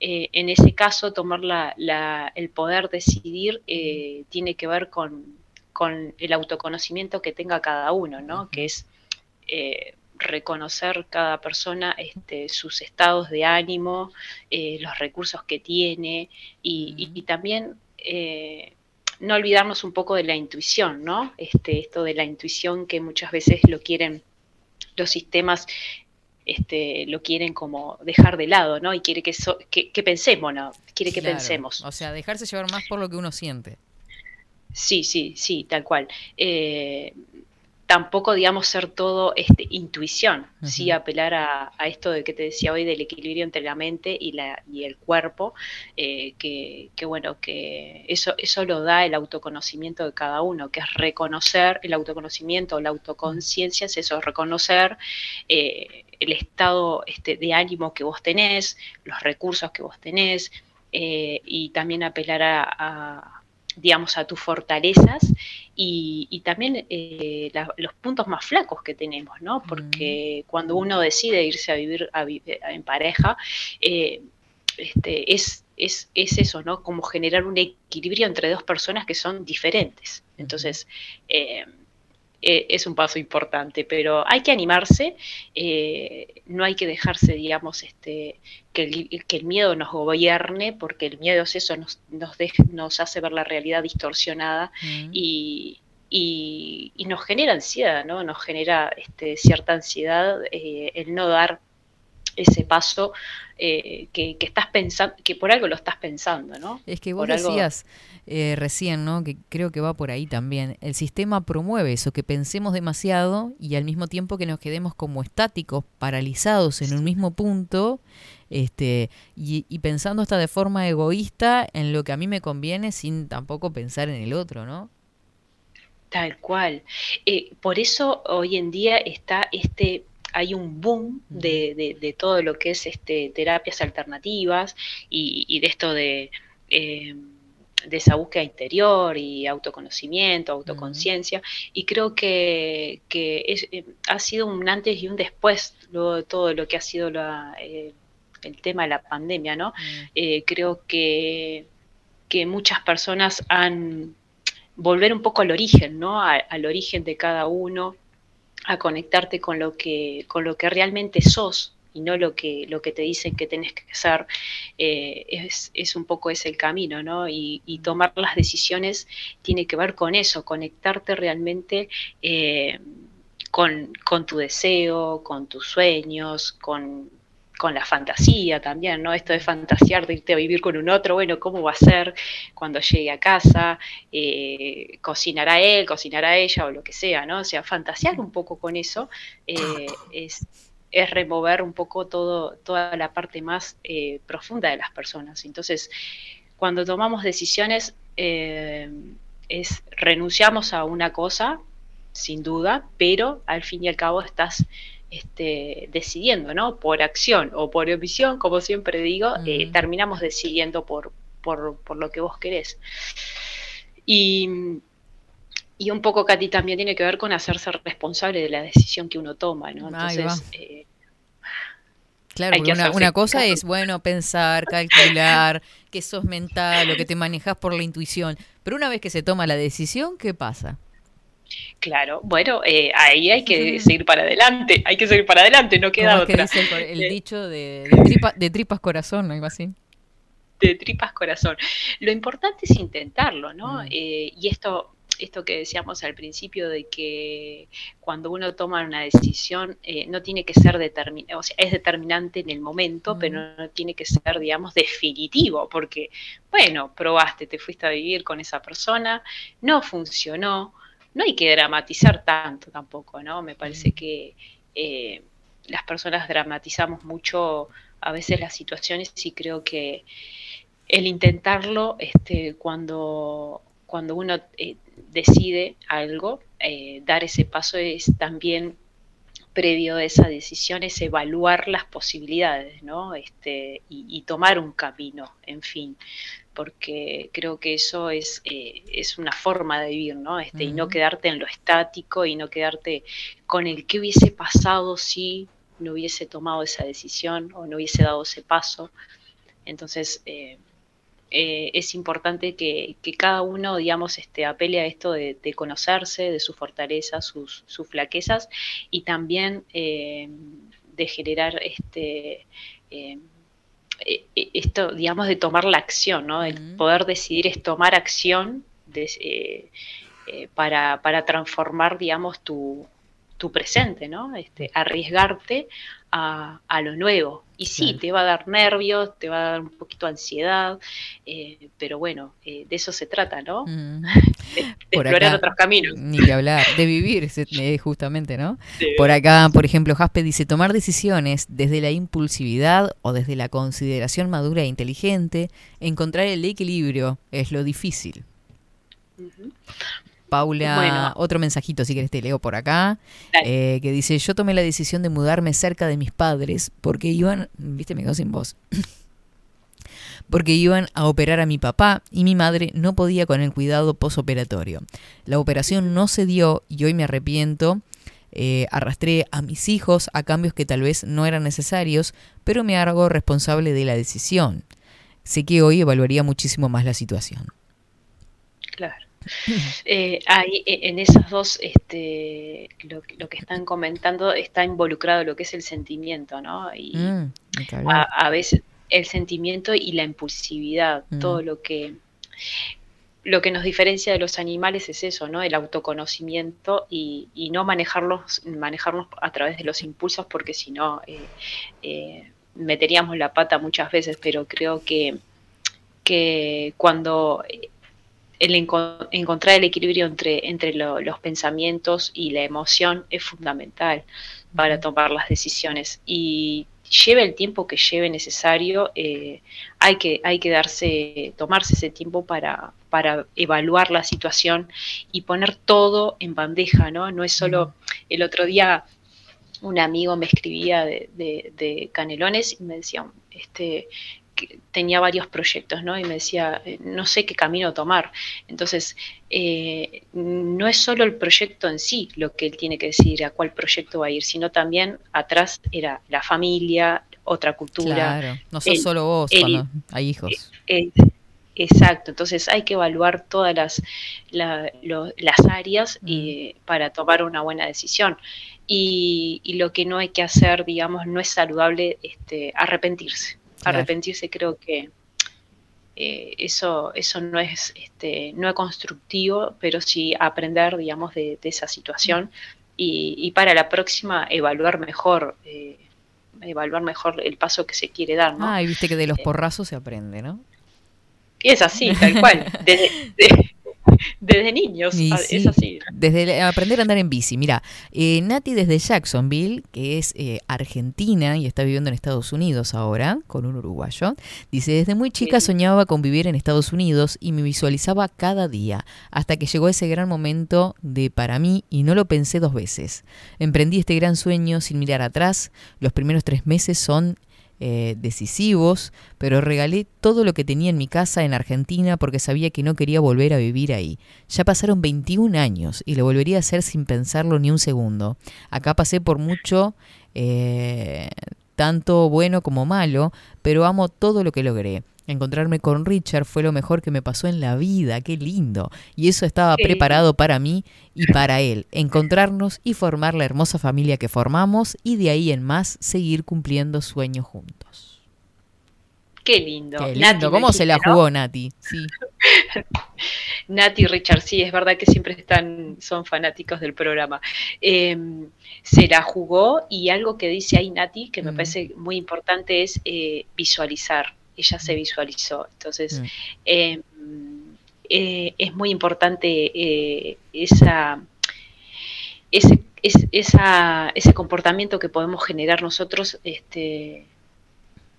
eh, en ese caso, tomar la- la- el poder decidir eh, tiene que ver con, con el autoconocimiento que tenga cada uno, ¿no? Que es eh, reconocer cada persona este, sus estados de ánimo, los recursos que tiene y, y- y también no olvidarnos un poco de la intuición, ¿no? Este, esto de la intuición que muchas veces lo quieren los sistemas este, lo quieren como dejar de lado, ¿no? Y quiere que, so- que, que pensemos, ¿no? Quiere que Claro. pensemos. O sea, dejarse llevar más por lo que uno siente. Sí, sí, sí, tal cual. Eh, tampoco, digamos, ser todo este, intuición, sí apelar a, a esto de que te decía hoy del equilibrio entre la mente y, la, y el cuerpo, eh, que, que, bueno, que eso, eso lo da el autoconocimiento de cada uno, que es reconocer el autoconocimiento o la autoconciencia, es eso, reconocer eh, el estado este, de ánimo que vos tenés, los recursos que vos tenés, eh, y también apelar a, a, digamos, a tus fortalezas y, y también eh, la- los puntos más flacos que tenemos, ¿no? Porque cuando uno decide irse a vivir a vi- en pareja, eh, este, es, es, es eso, ¿no? Como generar un equilibrio entre dos personas que son diferentes. Entonces, eh, eh, es un paso importante, pero hay que animarse, eh, no hay que dejarse, digamos, este, que, el, que el miedo nos gobierne, porque el miedo es eso, nos, nos, hace ver la realidad distorsionada y, y- y nos genera ansiedad, ¿no? Nos genera este, cierta ansiedad eh, el no dar ese paso eh, que, que estás pensando, que por algo lo estás pensando, ¿no? Es que vos Por algo- decías eh, recién, ¿no? Que creo que va por ahí también. El sistema promueve eso, que pensemos demasiado y al mismo tiempo que nos quedemos como estáticos, paralizados en un mismo punto, este, y, y pensando hasta de forma egoísta en lo que a mí me conviene sin tampoco pensar en el otro, ¿no? Tal cual. Eh, por eso hoy en día está este, hay un boom de, de- de todo lo que es este, terapias alternativas y, y de esto de, eh, de esa búsqueda interior y autoconocimiento, autoconciencia. Y creo que, que es, eh, ha sido un antes y un después luego de todo lo que ha sido la, eh, el tema de la pandemia, ¿no? Eh, creo que, que muchas personas han volver un poco al origen, ¿no? A- al origen de cada uno, a conectarte con lo que, con lo que realmente sos y no lo que, lo que te dicen que tenés que ser, eh, es, es un poco ese el camino, ¿no? Y, y tomar las decisiones tiene que ver con eso, conectarte realmente eh, con, con tu deseo, con tus sueños, con, con la fantasía también, ¿no? Esto de fantasear, de irte a vivir con un otro, bueno, ¿cómo va a ser cuando llegue a casa? Eh, cocinará él, cocinará ella o lo que sea, ¿no? O sea, fantasear un poco con eso eh, es, es remover un poco todo, toda la parte más eh, profunda de las personas. Entonces, cuando tomamos decisiones, eh, es renunciamos a una cosa, sin duda, pero al fin y al cabo estás este, decidiendo, ¿no? Por acción o por omisión, como siempre digo, eh, terminamos decidiendo por, por, por lo que vos querés. Y, y un poco, Katy, también tiene que ver con hacerse responsable de la decisión que uno toma, ¿no? Entonces, eh, Claro, una, una cosa es, bueno, pensar, calcular, que sos mental o que te manejas por la intuición. Pero una vez que se toma la decisión, ¿qué pasa? Claro, bueno, eh, ahí hay que seguir para adelante, hay que seguir para adelante, no queda ¿Cómo es que otra. dice el, Eh, dicho de, de tripa- de tripas corazón, algo así? de tripas corazón. Lo importante es intentarlo, ¿no? Mm. Eh, y esto, esto que decíamos al principio de que cuando uno toma una decisión eh, no tiene que ser determinante, o sea, es determinante en el momento, pero no tiene que ser, digamos, definitivo, porque, bueno, probaste, te fuiste a vivir con esa persona, no funcionó, no hay que dramatizar tanto tampoco, ¿no? Me parece que eh, las personas dramatizamos mucho a veces las situaciones y creo que el intentarlo este, cuando, cuando uno eh, decide algo, eh, dar ese paso es también previo a esa decisión es evaluar las posibilidades, ¿no? Este, y, y tomar un camino, en fin, porque creo que eso es, eh, es una forma de vivir, ¿no? Este, Y no quedarte en lo estático y no quedarte con el qué hubiese pasado si no hubiese tomado esa decisión o no hubiese dado ese paso. Entonces, eh, eh, es importante que, que cada uno, digamos, este, apele a esto de, de conocerse, de sus fortalezas, sus, sus flaquezas y también de generar este, esto, digamos, de tomar la acción, ¿no? El poder decidir es tomar acción eh, eh, para, para transformar, digamos, tu, tu presente, ¿no? Este, arriesgarte a, a lo nuevo. Y sí, Claro. te va a dar nervios, te va a dar un poquito de ansiedad, eh, pero bueno, eh, de eso se trata, ¿no? Mm. De, explorar acá, otros caminos. Ni que hablar, de vivir, eh, justamente, ¿no? Sí. Por acá, por ejemplo, Jaspe dice, tomar decisiones desde la impulsividad o desde la consideración madura e inteligente, encontrar el equilibrio es lo difícil. Paula, Bueno. otro mensajito si querés te leo por acá, eh, que dice, yo tomé la decisión de mudarme cerca de mis padres porque iban, viste, me quedo sin voz, porque iban a operar a mi papá y mi madre no podía con el cuidado posoperatorio. La operación no se dio y hoy me arrepiento. Eh, arrastré a mis hijos a cambios que tal vez no eran necesarios, pero me hago responsable de la decisión. Sé que hoy evaluaría muchísimo más la situación. Claro. Eh, ahí, e- en esas dos, este, lo, que- lo que están comentando está involucrado lo que es el sentimiento, ¿no? Y Mm, a, veces el sentimiento y la impulsividad, Mm. todo lo que lo que nos diferencia de los animales es eso, ¿no? El autoconocimiento y, y no manejarlos, manejarnos a través de los impulsos, porque si no eh, eh, meteríamos la pata muchas veces, pero creo que, que cuando el enco- encontrar el equilibrio entre, entre lo- los pensamientos y la emoción es fundamental para tomar las decisiones. Y lleve el tiempo que lleve necesario, eh, hay, que, hay que darse, tomarse ese tiempo para, para evaluar la situación y poner todo en bandeja, ¿no? No es solo el otro día un amigo me escribía de, de- de Canelones y me decía, este, que tenía varios proyectos, ¿no? Y me decía, eh, no sé qué camino tomar. Entonces, eh, no es solo el proyecto en sí lo que él tiene que decidir a cuál proyecto va a ir, sino también atrás era la familia, otra cultura. Claro, no sos el- solo vos el- cuando hay hijos. eh, exacto, entonces hay que evaluar todas las, la- lo- las áreas y, para tomar una buena decisión. Y, y lo que no hay que hacer, digamos, no es saludable este, arrepentirse. Arrepentirse creo que eh, eso, eso no es este, no es constructivo, pero sí aprender, digamos, de, de esa situación y, y para la próxima evaluar mejor, eh, evaluar mejor el paso que se quiere dar, ¿no? Ah, y viste que de los porrazos se aprende, ¿no? Es así, tal cual. Desde, de- desde niños, Y a- sí, es así. Desde aprender a andar en bici. Mira, eh, Nati desde Jacksonville, que es eh, argentina y está viviendo en Estados Unidos ahora, con un uruguayo, dice, desde muy chica soñaba con vivir en Estados Unidos y me visualizaba cada día, hasta que llegó ese gran momento de para mí y no lo pensé dos veces. Emprendí este gran sueño sin mirar atrás. Los primeros tres meses son eh, decisivos, pero regalé todo lo que tenía en mi casa en Argentina porque sabía que no quería volver a vivir ahí. Ya pasaron 21 años y lo volvería a hacer sin pensarlo ni un segundo. Acá pasé por mucho, eh, tanto bueno como malo, pero amo todo lo que logré. Encontrarme con Richard fue lo mejor que me pasó en la vida, qué lindo. Y eso estaba preparado para mí y para él. Encontrarnos y formar la hermosa familia que formamos y de ahí en más seguir cumpliendo sueños juntos. Qué lindo. Qué lindo, ¿cómo se la jugó Nati? Sí. Nati y Richard, sí, es verdad que siempre están, son fanáticos del programa. Eh, se la jugó y algo que dice ahí Nati, que me Mm. parece muy importante, es eh, visualizar. Ella se visualizó. Entonces, Mm. eh, eh, es muy importante eh, esa, ese, es- esa- ese comportamiento que podemos generar nosotros. Este,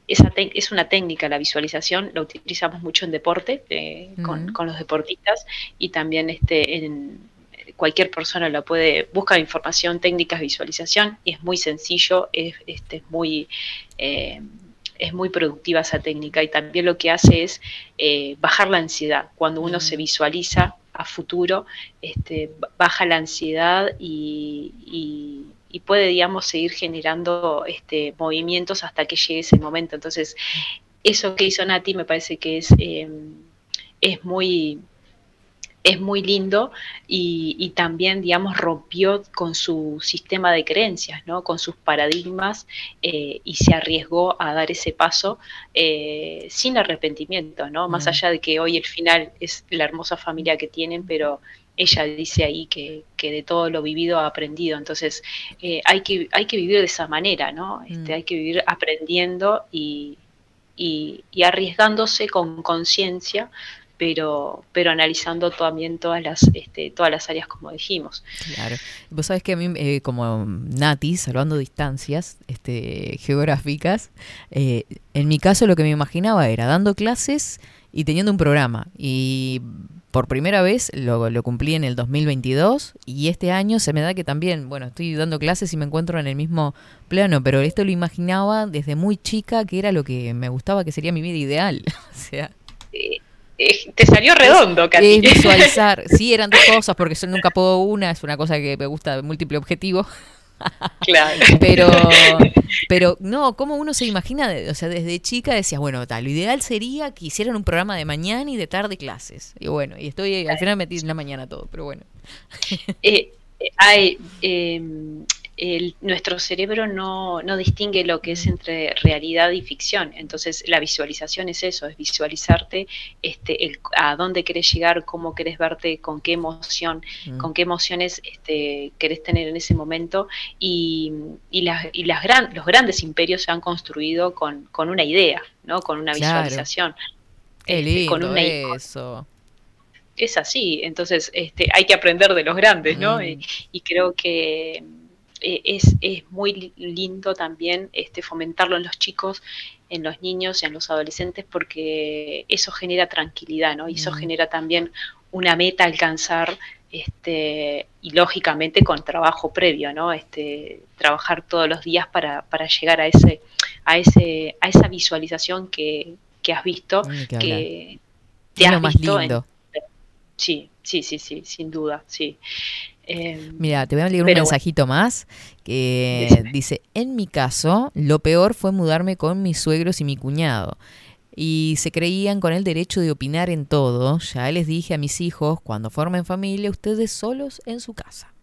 esa es una técnica, la visualización, la utilizamos mucho en deporte, eh, con, Ujú. con los deportistas y también este, en cualquier persona la puede, busca información, técnicas visualización y es muy sencillo, es, este, es muy... eh, es muy productiva esa técnica y también lo que hace es eh, bajar la ansiedad. Cuando uno se visualiza a futuro, este, ba- baja la ansiedad y, y- y puede, digamos, seguir generando este, movimientos hasta que llegue ese momento. Entonces, eso que hizo Nati me parece que es, eh, es muy es muy lindo y, y también, digamos, rompió con su sistema de creencias, ¿no? con sus paradigmas eh, y se arriesgó a dar ese paso eh, sin arrepentimiento, ¿no? más allá de que hoy el final es la hermosa familia que tienen, pero ella dice ahí que, que de todo lo vivido ha aprendido, entonces eh, hay, que, hay que vivir de esa manera, ¿no? Este, Mm. hay que vivir aprendiendo y, y- y arriesgándose con conciencia, pero, pero analizando también todas las, este, todas las áreas como dijimos. Claro. Vos sabés que a mí, eh, como Nati, salvando distancias este, geográficas, eh, en mi caso lo que me imaginaba era dando clases y teniendo un programa. Y por primera vez lo, lo cumplí en el 2022 y este año se me da que también, bueno, estoy dando clases y me encuentro en el mismo plano, pero esto lo imaginaba desde muy chica que era lo que me gustaba, que sería mi vida ideal. o sea, te salió redondo, Katy. es visualizar. Sí, eran dos cosas, porque yo nunca puedo una, es una cosa que me gusta múltiple objetivo. Claro. Pero, pero no, como uno se imagina, de- o sea, desde chica decías, bueno, tal, lo ideal sería que hicieran un programa de mañana y de tarde clases. Y bueno, y estoy al final metí en la mañana todo, pero bueno. Eh, eh, hay, eh, el- nuestro cerebro no, no distingue lo que es entre realidad y ficción. Entonces, la visualización es eso, es visualizarte este, el, a dónde querés llegar, cómo querés verte, con qué emoción, Mm. con qué emociones este, querés tener en ese momento. Y, y, las, y las gran, los grandes imperios se han construido con, con una idea, ¿no? con una Claro. visualización. Qué Este, con una- eso. es así, entonces este, hay que aprender de los grandes, ¿no? Mm. Y, y creo que eh, es, es muy li- lindo también este, fomentarlo en los chicos, en los niños y en los adolescentes, porque eso genera tranquilidad, ¿no? Y eso Mm. genera también una meta a alcanzar, este, y lógicamente con trabajo previo, ¿no? Este, trabajar todos los días para, para llegar a ese, a ese, a esa visualización que, que has visto, que te Es has lo más visto en-. Sí, sí, sí, sí, sin duda, sí. Eh, Mira, te voy a leer un bueno. mensajito más que dice, en mi caso, lo peor fue mudarme con mis suegros y mi cuñado. Y se creían con el derecho de opinar en todo. Ya les dije a mis hijos, cuando formen familia, ustedes solos en su casa.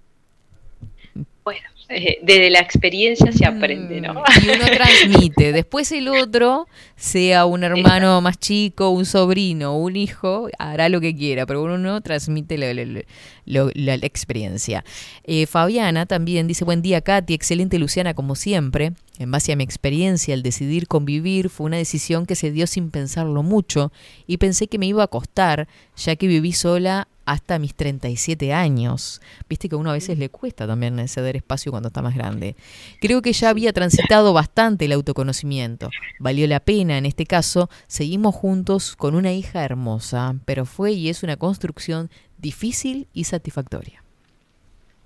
Bueno, eh, desde la experiencia se aprende, ¿no? Mm, Y uno transmite. Después el otro, sea un hermano más chico, un sobrino, un hijo, hará lo que quiera, pero uno transmite lo- la, la experiencia. Eh, Fabiana también dice, buen día Katy, excelente Luciana como siempre. En base a mi experiencia, el decidir convivir fue una decisión que se dio sin pensarlo mucho y pensé que me iba a costar, ya que viví sola hasta mis 37 años. Viste que a uno a veces le cuesta también ceder espacio cuando está más grande. Creo que ya había transitado bastante el autoconocimiento. Valió la pena, en este caso, seguimos juntos con una hija hermosa, pero fue y es una construcción difícil y satisfactoria.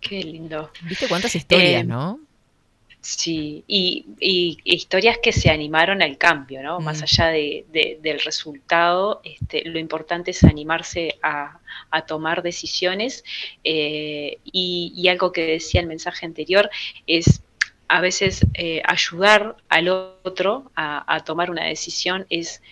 Qué lindo. ¿Viste cuántas historias, Eh, no? Sí, y, y historias que se animaron al cambio, ¿no? Más Mm. allá de, de- del resultado, este, lo importante es animarse a, a tomar decisiones eh, y, y algo que decía el mensaje anterior es a veces eh, ayudar al otro a, a tomar una decisión es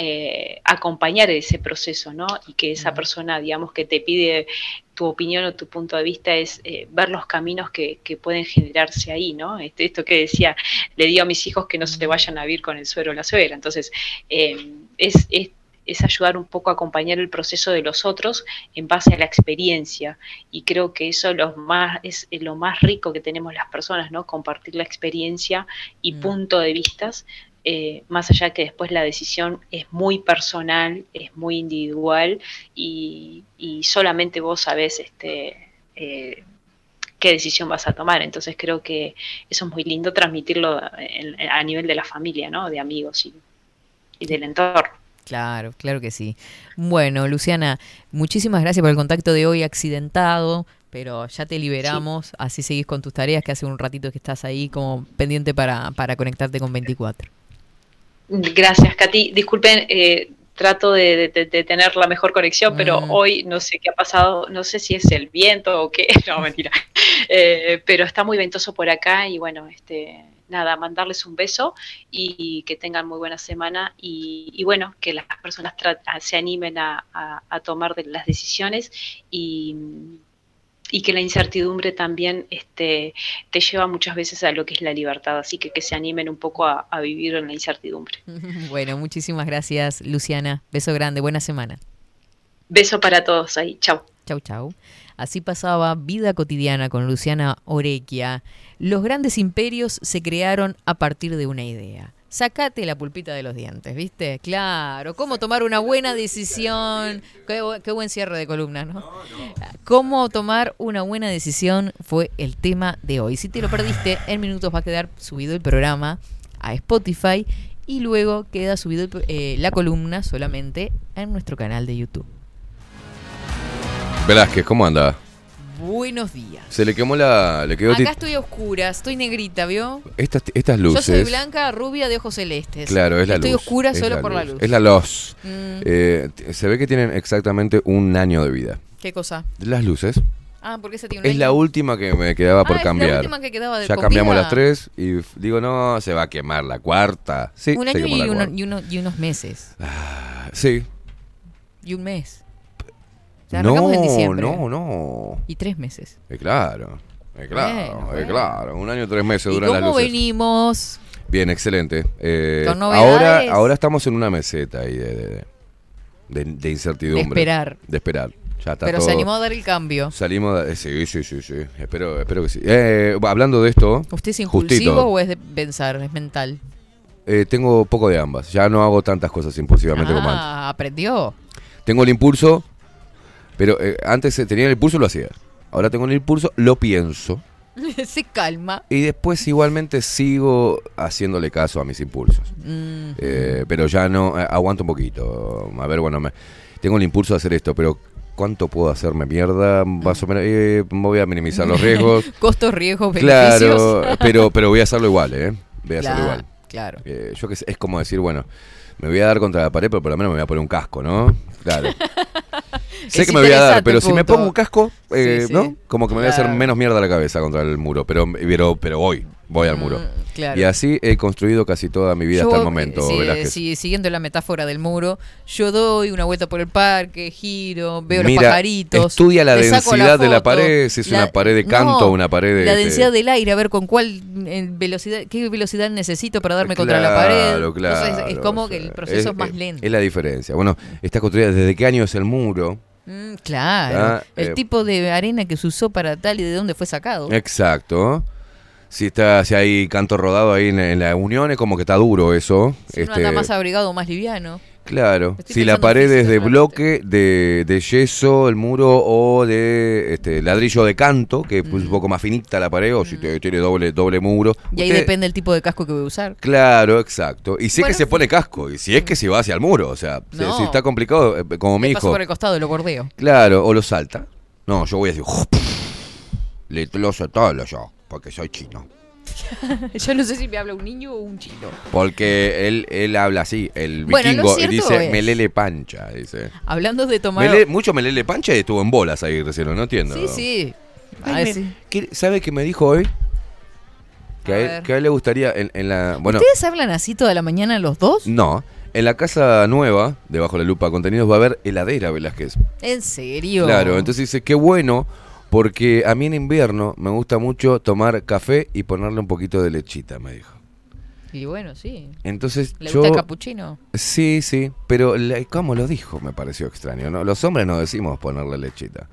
eh, acompañar ese proceso, ¿no? Y que esa Mm. persona, digamos, que te pide tu opinión o tu punto de vista es eh, ver los caminos que, que pueden generarse ahí, ¿no? Este, esto que decía, le digo a mis hijos que no se vayan a vivir con el suegro o la suegra. Entonces, eh, es, es, es ayudar un poco a acompañar el proceso de los otros en base a la experiencia. Y creo que eso lo más, es lo más rico que tenemos las personas, ¿no? Compartir la experiencia y Mm. punto de vistas. Eh, más allá que después la decisión es muy personal, es muy individual y, y solamente vos sabés este, eh, qué decisión vas a tomar. Entonces creo que eso es muy lindo transmitirlo en- a nivel de la familia, ¿no? De amigos y, y del entorno. Claro, claro que sí. Bueno, Luciana, muchísimas gracias por el contacto de hoy accidentado, pero ya te liberamos, así seguís con tus tareas, que hace un ratito que estás ahí como pendiente para, para conectarte con 24. Gracias, Katy. Disculpen, eh, trato de, de- de tener la mejor conexión, pero Mm. hoy no sé qué ha pasado, no sé si es el viento o qué, no, mentira. Eh, pero está muy ventoso por acá y bueno, este, nada, mandarles un beso y que tengan muy buena semana y, y bueno, que las personas se animen a, a- a tomar de- las decisiones y, y que la incertidumbre también este, te lleva muchas veces a lo que es la libertad, así que que se animen un poco a, a vivir en la incertidumbre. Bueno, muchísimas gracias, Luciana. Beso grande, buena semana. Beso para todos ahí, chau. Chau, chau. Así pasaba Vida Cotidiana con Luciana Orequia. Los grandes imperios se crearon a partir de una idea. Sacate la pulpita de los dientes, ¿viste? Claro, cómo tomar una buena decisión. Qué, bu- qué buen cierre de columna, ¿no? Cómo tomar una buena decisión fue el tema de hoy. Si te lo perdiste, en minutos va a quedar subido el programa a Spotify y luego queda subido eh, la columna solamente en nuestro canal de YouTube. Velázquez, ¿cómo anda? Buenos días. Se le quemó la. Le quedó Acá estoy oscura, estoy negrita, ¿vio? estas, estas Yo luces. soy blanca, rubia, de ojos celestes. Claro, es la Estoy luz. oscura es solo por la luz. Es la luz. Mm. Eh, se ve que tienen exactamente un año de vida. ¿Qué cosa? Las luces. Ah, porque esa tiene un Es la última que me quedaba por Ah, es la última que quedaba de- ya cambiamos las tres y digo, no, se va a quemar la cuarta. Sí, un se año la y, uno- cuarta. y uno- y unos meses. Sí. Y un mes. Ya arrancamos en No, diciembre. no, no. Y tres meses. Eh, claro. Eh, claro, Bueno, eh, bueno. claro. Un año tres meses ¿Y duran las cómo luces. venimos? Bien, excelente. Eh, ¿Con ahora, ahora estamos en una meseta ahí de, de, de- de incertidumbre. De esperar. De esperar. Ya está Pero se todo- animó a dar el cambio. Salimos de- sí, sí, sí, sí. Espero, espero que sí. Eh, hablando de esto, ¿Usted es impulsivo justito, o es de pensar, es mental? eh, tengo poco de ambas. Ya no hago tantas cosas impulsivamente como antes. Ah, aprendió. Tengo el impulso, pero eh, antes tenía el impulso, lo hacía. Ahora tengo el impulso, lo pienso. se calma. Y después igualmente sigo haciéndole caso a mis impulsos. Mm. Eh, pero ya no, eh, aguanto un poquito. A ver, bueno, me- tengo el impulso de hacer esto, pero ¿cuánto puedo hacerme mierda? Más o menos, eh, voy a minimizar los riesgos. Costos, riesgos, beneficios. claro, pero, pero voy a hacerlo igual, ¿eh? Voy a hacerlo igual. Claro. Eh, yo que sé, es como decir, bueno, me voy a dar contra la pared, pero por lo menos me voy a poner un casco, ¿no? Claro. Sé que me voy a dar, pero si me pongo un casco, eh, Sí, sí. ¿no? Como que me voy a hacer menos mierda la cabeza contra el muro, pero, pero, pero voy, voy al muro. Mm, claro. Y así he construido casi toda mi vida Yo, hasta el momento, eh, sí, siguiendo la metáfora del muro, yo doy una vuelta por el parque, giro, veo Mira, los pajaritos. estudia la densidad de la pared, si es una pared de canto o una pared de- La de- densidad del aire, a ver con cuál eh, velocidad, qué velocidad necesito para darme contra la Claro, pared. claro, Entonces, es como o que sea, el proceso es, más lento. Es la diferencia. Bueno, está construida desde qué año es el muro. Mm, claro. Ah, el eh, tipo de arena que se usó para tal y de dónde fue sacado. Exacto. Si está, si hay canto rodado ahí en, en la unión, es como que está duro eso. Si uno anda más abrigado o más liviano. claro. Si la pared es de bloque, de, de yeso, el muro, o de este, ladrillo de canto, que es Mm. un poco más finita la pared, o si te- tiene doble, doble muro. Y ahí depende el tipo de casco que voy a usar. Claro, exacto. Y sé Bueno, que se pone casco, y si es que se va hacia el muro, o sea, si- No. si está complicado, eh, como mi paso hijo. por el costado y lo bordeo. Claro, o lo salta. No, yo voy a decir, le lo todo yo, porque soy chino. Yo no sé si me habla un niño o un chino. Porque él, él habla así, el Bueno, lo vikingo, cierto dice es- melele pancha, dice. Hablando de tomar. Mele- mucho melele pancha y estuvo en bolas ahí recién, no entiendo. Sí, sí. Ay, me- sí. ¿Qué- ¿Sabe qué me dijo hoy? Que A a, él, ver. que a él le gustaría en, en la... Bueno, ¿Ustedes hablan así toda la mañana los dos? no. En la casa nueva, debajo de la lupa de contenidos, va a haber heladera, Velázquez. ¿En serio? Claro, entonces dice, qué bueno, porque a mí en invierno me gusta mucho tomar café y ponerle un poquito de lechita, me dijo. Y bueno, sí. Entonces ¿Le yo... gusta el capuchino? Sí, sí, pero ¿cómo lo dijo? Me pareció extraño, ¿no? Los hombres no decimos ponerle lechita.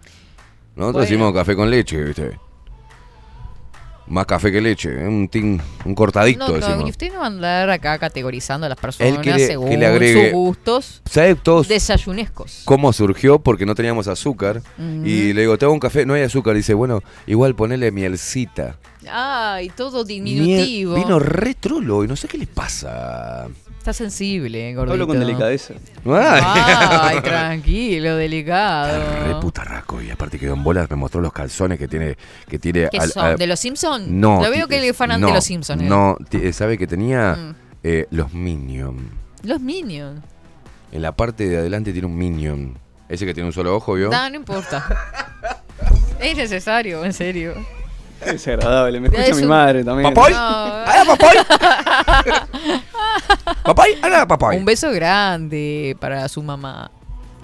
Nosotros Bueno. decimos café con leche, ¿viste? Más café que leche, ¿eh? un tin, un cortadito No, decimos. y usted no va a andar acá categorizando a las personas Él quiere según que le agregue- sus gustos ¿Sabe todos desayunescos. cómo surgió? Porque no teníamos azúcar. Y le digo, te hago un café, no hay azúcar. Dice, bueno, igual ponele mielcita. Ay, todo Miel- diminutivo. vino re trolo y no sé qué le pasa. Está sensible, gordito. Hablo con delicadeza. Ay, tranquilo, delicado. Re putarraco y aparte quedó en bolas, me mostró los calzones que tiene que tiene ¿Qué al- son? al- ¿De los Simpsons? No. Lo veo que es fan no, de los Simpsons. eh. No, eh, sabe que tenía Mm. eh, los Minions. Los Minions. En la parte de adelante tiene un minion. Ese que tiene un solo ojo, ¿vio? No, no importa. es necesario, en serio. Es desagradable, me escucha Es mi un- madre también. ¿Papoy? No. ¡Ah, papoy! ¡Papoy! ¡Ah, papoy! Un beso grande para su mamá.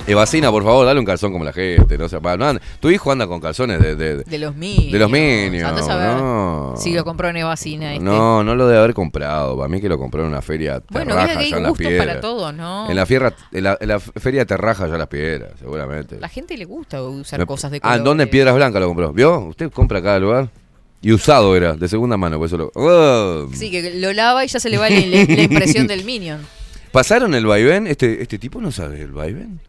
Evacina, por favor, dale un calzón como la gente. No, no anda- tu hijo anda con calzones de, de- de- De los Minions. de los Minions. No. Si lo compró en Evacina. Este. No, no lo debe haber comprado. Para mí que lo compró en una feria Bueno, terraja en las piedras. para todo, ¿no? En la, fierra, en, la, en la feria terraja ya las piedras, seguramente. La gente le gusta usar Me- cosas de Ah, colores. ¿en dónde? En Piedras Blancas lo compró. ¿Vio? Usted compra cada lugar. Y usado era, de segunda mano, por eso lo. ¡Oh! Sí, que lo lava y ya se le va la, impresión del Minion. ¿Pasaron el vaivén? Este, este tipo no sabe el vaivén.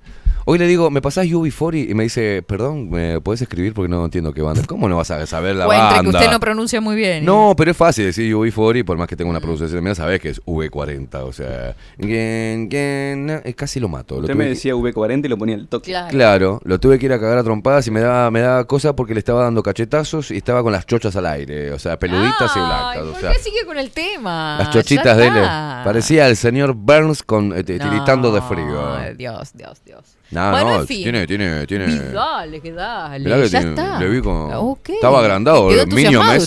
Hoy le digo, ¿me pasás UB40? Y me dice, perdón, ¿me podés escribir porque no entiendo qué banda? ¿Cómo no vas a saber la o entre banda? que usted no pronuncia muy bien. No, pero es fácil decir UB40, por más que tenga una pronunciación mía, sabés que es V40, o sea... gen, gen, eh, casi lo mato. Lo Usted me que- decía V40 y lo ponía el toque. Claro. Claro, lo tuve que ir a cagar a trompadas y me daba, me daba cosa porque le estaba dando cachetazos y estaba con las chochas al aire, o sea, peluditas y Ay, blancas. O ¿por sea, qué sigue con el tema? las chochitas de él. está. Parecía el señor Burns con, eh, No, tiritando de frío. Dios, Dios, Dios. No, bueno, no, en fin. tiene, tiene, tiene. Y dale, que dale. Mirá que ya tiene- está. le vi con. Ok. Estaba agrandado, Quedó el niño todo, el-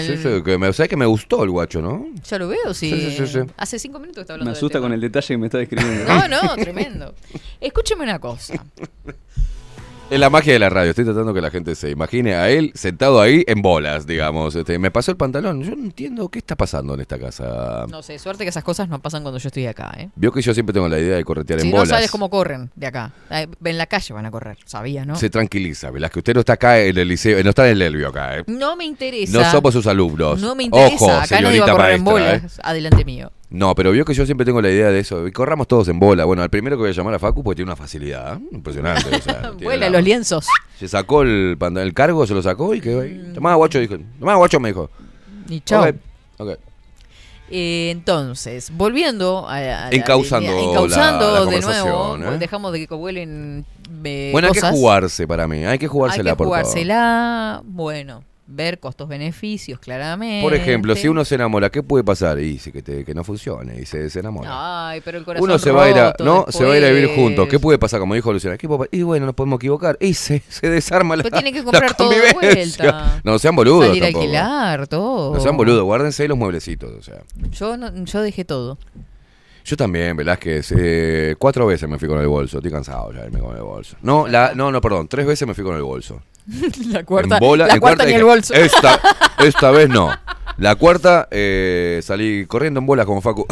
sí, sí, que me, ¿sabes que me gustó el guacho, no? Ya lo veo, sí. Sí, sí, sí, sí. Hace cinco minutos que está Me hablando del asusta tema. con el detalle que me está describiendo. No, no, tremendo. Escúcheme una cosa. Es la magia de la radio. Estoy tratando que la gente se imagine a él sentado ahí en bolas, digamos. Este, me pasó el pantalón. Yo no entiendo qué está pasando en esta casa. No sé, suerte que esas cosas no pasan cuando yo estoy acá, ¿eh? Vio que yo siempre tengo la idea de corretear Si en no bolas. sabes cómo corren de acá. Eh, En la calle van a correr, sabía, ¿no? Se tranquiliza, ¿verdad? Que usted no está acá en el liceo, no está en el Elvio acá, ¿eh? No me interesa. No somos sus alumnos. No me interesa. Ojo, acá nadie va a correr en maestra, ¿eh? bolas. Adelante mío. No, pero vio que yo siempre tengo la idea de eso. Corramos todos en bola. Bueno, al primero que voy a llamar a Facu porque tiene una facilidad. ¿eh? Impresionante. o sea, Vuela la- los lienzos. Se sacó el, el cargo, se lo sacó y quedó ahí. Tomá, guacho, dijo. Tomá, guacho, me dijo. Y chao. Ok, ok. Eh, entonces, volviendo a, Encauzando la- encauzando la de nuevo, ¿eh? dejamos de que vuelen eh, Bueno, hay que jugarse para mí. Hay que Hay jugársela que por todo. jugársela, bueno, ver costos-beneficios, claramente. Por ejemplo, si uno se enamora, ¿qué puede pasar? Y dice que, te- que no funcione y se desenamora. Ay, pero el corazón Uno se va a ir a, no, se va a ir a vivir juntos. ¿Qué puede pasar? Como dijo Luciana, ¿qué puede Y bueno, nos podemos equivocar. Y se, se desarma la Pero tiene que comprar todo de vuelta. No sean boludos Salir a alquilar, todo. No sean boludos, guárdense los mueblecitos. O sea. Yo, no- yo dejé todo. Yo también, Velázquez, eh, cuatro veces me fui con el bolso. Estoy cansado ya de irme con el bolso. No, la, no, no, perdón. Tres veces me fui con el bolso. la cuarta, En bola- la en cuarta el bolso. Esta, esta vez no. La cuarta, eh, salí corriendo en bolas como Facu.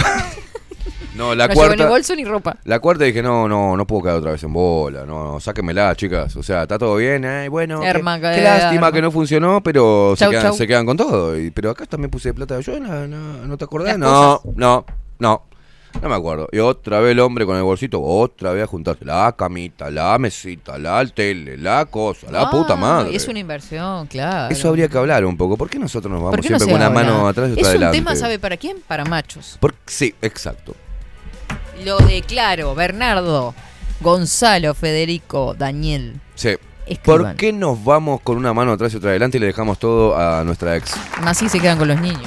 no, la no llevo ni cuarta. bolso ni ropa. La cuarta dije, no, no, no puedo quedar otra vez en bola, no, sáquenmela, chicas. O sea, está todo bien, ay, bueno, Herma, qué eh, lástima que no funcionó, pero se quedan, se quedan con todo. Y- pero acá también puse plata yo, no, no, ¿no te acordás? No, no, no, no me acuerdo. Y otra vez el hombre con el bolsito, otra vez a juntarse la camita, la mesita, la tele, la cosa, la puta Ah, madre. Es una inversión, claro. Eso habría que hablar un poco. ¿Por qué nosotros nos ¿Por vamos no siempre con una habla? mano atrás y otra Es un adelante? tema, ¿sabe para quién? Para machos. Por- sí, exacto. Lo declaro, Bernardo, Gonzalo, Federico, Daniel. Sí. Escriban. ¿Por qué nos vamos con una mano atrás y otra adelante y le dejamos todo a nuestra ex? Así se quedan con los niños.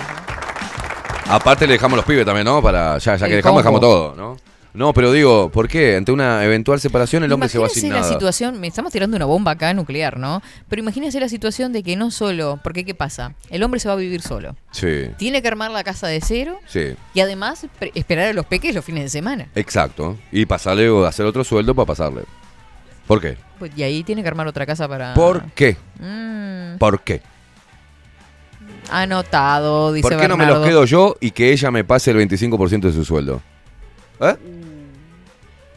Aparte le dejamos los pibes también, ¿no? Para ya, ya que El dejamos, combo. dejamos todo, ¿no? No, pero digo, ¿por qué? Ante una eventual separación el hombre se va sin la nada. situación, me estamos tirando una bomba acá nuclear, ¿no? Pero imagínense la situación de que no solo, porque ¿qué pasa? El hombre se va a vivir solo. Sí, Tiene que armar la casa de cero sí, y además esperar a los peques los fines de semana. exacto. Y pasarle o hacer otro sueldo para pasarle. ¿Por qué? Pues, y ahí tiene que armar otra casa para... ¿Por qué? Mm, ¿Por qué? Anotado, dice ¿Por qué no me los quedo yo y que ella me pase el 25% de su sueldo? ¿Eh?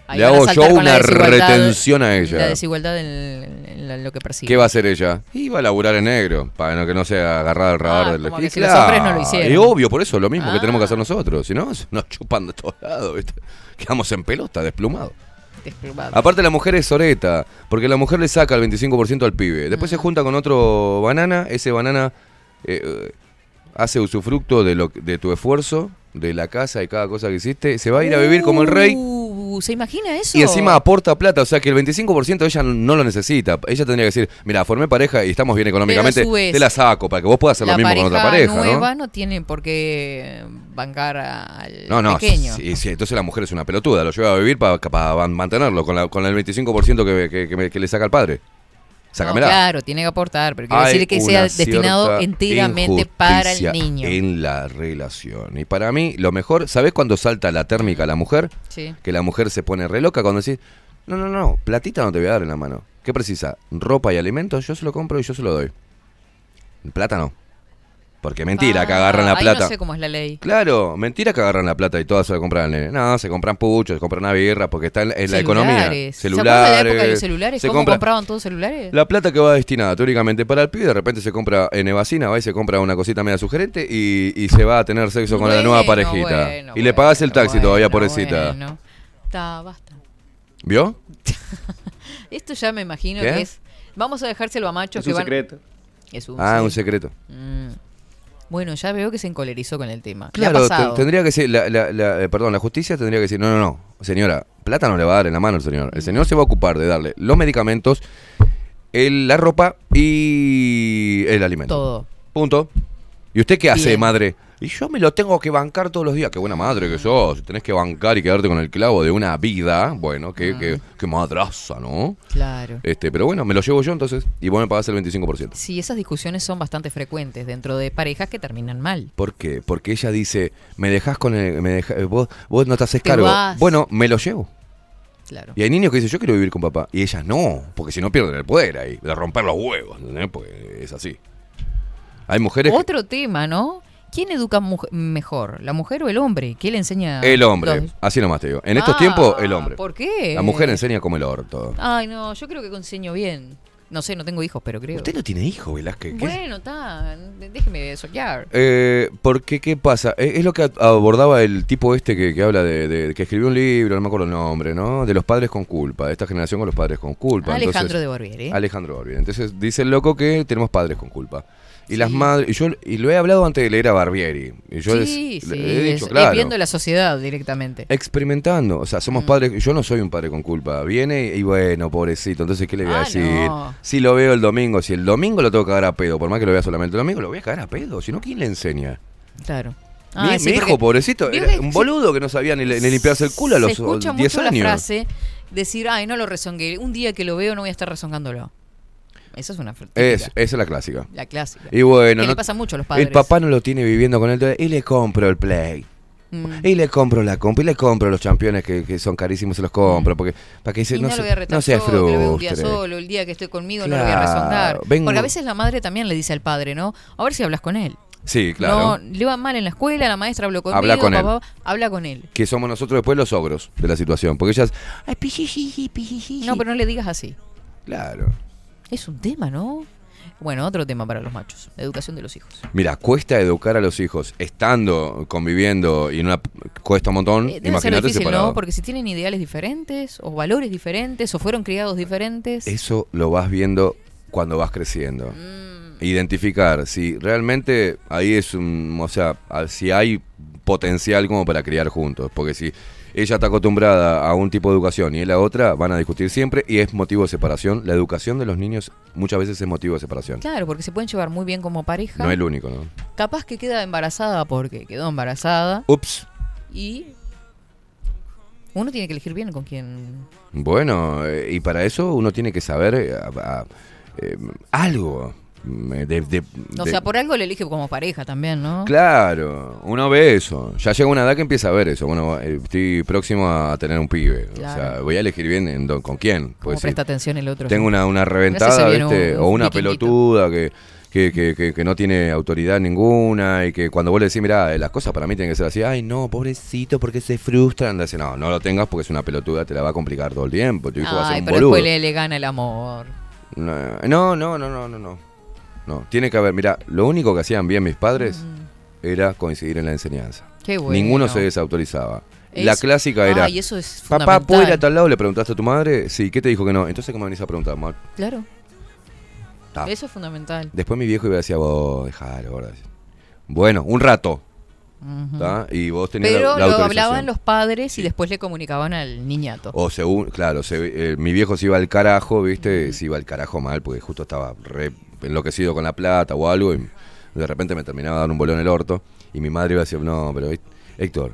Ahí Le van a hago yo saltar con la una desigualdad- retención a ella. La desigualdad en, en la- lo que persigue. ¿Qué va a hacer ella? Iba a laburar en negro, para no- que no sea agarrada al radar Ah, del como que si los hombres no lo hicieron. Y obvio, por eso es lo mismo que Ah. tenemos que hacer nosotros. Si no, nos chupan de todos lados, ¿viste? Quedamos en pelota, desplumados. Desplumado. Aparte la mujer es soreta, porque la mujer le saca el 25% al pibe. Después Mm. se junta con otro banana, ese banana eh, hace usufructo de, lo, de tu esfuerzo, de la casa y cada cosa que hiciste. Se va a ir a vivir como el rey. Uh, ¿se imagina eso? Y encima aporta plata, o sea que el 25% ella no lo necesita. Ella tendría que decir, mira, formé pareja y estamos bien económicamente, te la saco para que vos puedas hacer lo mismo con otra pareja, nueva ¿no? no tiene por qué bancar al No, no, pequeño. sí, sí, entonces la mujer es una pelotuda, lo lleva a vivir para mantenerlo con, la- con el 25% que, que- que me- que le saca el padre. No, claro, tiene que aportar, pero quiere Hay decir que sea destinado enteramente para el niño. En la relación. Y para mí, lo mejor, ¿sabés cuando salta la térmica a la mujer? Sí. Que la mujer se pone re loca cuando decís, no, no, no, platita no te voy a dar en la mano. ¿Qué precisa? Ropa y alimentos, yo se lo compro y yo se lo doy. Plata no. Porque mentira que Ah, agarran la ahí plata. no sé cómo es la ley. Claro, mentira que agarran la plata y todas se la compran al nene. No, se compran puchos, se compran una birra porque está en, en la economía. Celulares. ¿Se de la época de los celulares? se ¿Cómo compra- compraban todos celulares? La plata que va destinada teóricamente para el pibe, de repente se compra en Evacina, va y se compra una cosita media sugerente y, y se va a tener sexo con la nueva parejita. bueno, y le pagas el taxi bueno, todavía, pobrecita. bueno. Está, basta. ¿Vio? Esto ya me imagino ¿Qué? que es. Vamos a dejárselo a machos Es que un van. secreto. Es un Ah, un secreto. secreto. Mm. Bueno, ya veo que se encolerizó con el tema. Claro, tendría que ser, la, la- la- eh, perdón, la justicia tendría que decir, no, no, no, señora, plata no le va a dar en la mano el señor. El señor se va a ocupar de darle los medicamentos, el- la ropa y el alimento. Todo. Punto. ¿Y usted qué hace, Bien. madre? Y yo me lo tengo que bancar todos los días. Qué buena madre que sos. Tenés que bancar y quedarte con el clavo de una vida. Bueno, qué, qué, qué madraza, ¿no? Claro. Este, pero bueno, me lo llevo yo entonces y vos me pagás el 25%. Sí, esas discusiones son bastante frecuentes dentro de parejas que terminan mal. ¿Por qué? Porque ella dice, me dejás con el... Me deja- vos, vos no te haces cargo. vas. Bueno, me lo llevo. Claro. Y hay niños que dicen, yo quiero vivir con papá. Y ellas no, porque si no pierden el poder ahí, de romper los huevos, ¿entendés? Porque es así. Hay mujeres... que- Otro tema, ¿no? ¿Quién educa mejor, la mujer o el hombre? ¿Quién le enseña? El hombre, los- así nomás te digo. En estos Ah, tiempos, el hombre. ¿Por qué? La mujer enseña como el orto. Ay, no, yo creo que enseño bien. No sé, no tengo hijos, pero creo. Usted no tiene hijos, Velázquez. ¿qué? Bueno, está. Déjeme soñar. Eh, porque, ¿qué pasa? Eh, Es lo que abordaba el tipo este que, que habla de, de- que escribió un libro, no me acuerdo el nombre, ¿no? De los padres con culpa, de esta generación con los padres con culpa. Alejandro Entonces- de Barbieri. Alejandro Barbieri. Entonces dice el loco que tenemos padres con culpa. Y las madres, y yo y lo he hablado antes de leer a Barbieri. Y yo les- sí, le sí. he dicho, es- claro. viendo la sociedad directamente. Experimentando, o sea, somos Mm. padres, yo no soy un padre con culpa, viene y bueno, pobrecito, entonces ¿qué le voy a Ah, decir? no. Si lo veo el domingo, si el domingo lo tengo que cagar a pedo, por más que lo vea solamente el domingo, lo voy a cagar a pedo, si no, ¿quién le enseña? Claro. mi Ah, mi hijo, pobrecito, era un boludo que no sabía ni, le- ni limpiarse el culo a los Se escucha 10 mucho años. la frase decir, ay, no lo rezongué. Un día que lo veo no voy a estar rezongándolo. Esa es una Es, esa es la clásica. la clásica. Y bueno, que no- le pasa mucho a los padres. el papá no lo tiene viviendo con él, y le compro el play. Mm. Y le compro la compa, y le compro los campeones que, que son carísimos, se los compro, porque para que se, Y no, lo voy a retar no se solo, que lo veo un día solo, el día que estoy conmigo no lo voy a rezongar. vengo- Porque a veces la madre también le dice al padre, ¿no? A ver si hablas con él. Sí, claro. No, le va mal en la escuela, la maestra habló conmigo, Habla con él. papá, habla con él. Que somos nosotros después los ogros de la situación. Porque ellas. Ay, pijijiji, pijijiji. No, pero no le digas así. Claro. Es un tema, ¿no? Bueno, otro tema para los machos, educación de los hijos. Mira, cuesta educar a los hijos estando, conviviendo y en una. Cuesta un montón. Eh, debe ser Imagínate difícil, separado. ¿no? Porque si tienen ideales diferentes, o valores diferentes, o fueron criados diferentes. Eso lo vas viendo cuando vas creciendo. Mm. Identificar si realmente ahí es un. O sea, si hay potencial como para criar juntos. Porque si ella está acostumbrada a un tipo de educación y él a otra, van a discutir siempre y es motivo de separación. La educación de los niños muchas veces es motivo de separación. Claro, porque se pueden llevar muy bien como pareja. No es el único, ¿no? Capaz que queda embarazada porque quedó embarazada. Ups. Y uno tiene que elegir bien con quién. Bueno, eh, y para eso uno tiene que saber eh, a- a- eh, algo. De- de- O de- sea, por algo le elige como pareja también, ¿no? Claro, uno ve eso. Ya llega una edad que empieza a ver eso. Bueno, eh, estoy próximo a tener un pibe. O sea, voy a elegir bien en do- con quién. Como presta atención el otro. tengo una, una reventada, ¿viste? un- o un una pelotuda que, que, que, que- que no tiene autoridad ninguna y que cuando vos le decís, mira, las cosas para mí tienen que ser así, ay, no, pobrecito, porque se frustran. Dice, no, no lo tengas porque es una pelotuda, te la va a complicar todo el tiempo. Tu hijo va a ser Ay, un pero boludo. después le, le gana el amor. No, no, no, no, no, no, no. Tiene que haber, mira, lo único que hacían bien mis padres era coincidir en la enseñanza. Mm. Qué bueno. Ninguno se desautorizaba. La clásica era, Ay, eso es papá. ¿puedo ir a tal lado? ¿Le preguntaste a tu madre? Sí, ¿qué te dijo que no? Entonces, ¿cómo venís a preguntar, amor? Claro, Ta. eso es fundamental. Después mi viejo iba a decir, vos, dejalo, ahora. Bueno, un rato. ¿tá? Y vos tenías Pero la, la lo hablaban los padres y después le comunicaban al niñato. O según, claro, se- eh, mi viejo se iba al carajo, ¿viste? Se iba al carajo mal porque justo estaba re enloquecido con la plata o algo y de repente me terminaba dando un bolón en el orto y mi madre iba a decir, no, pero Héctor,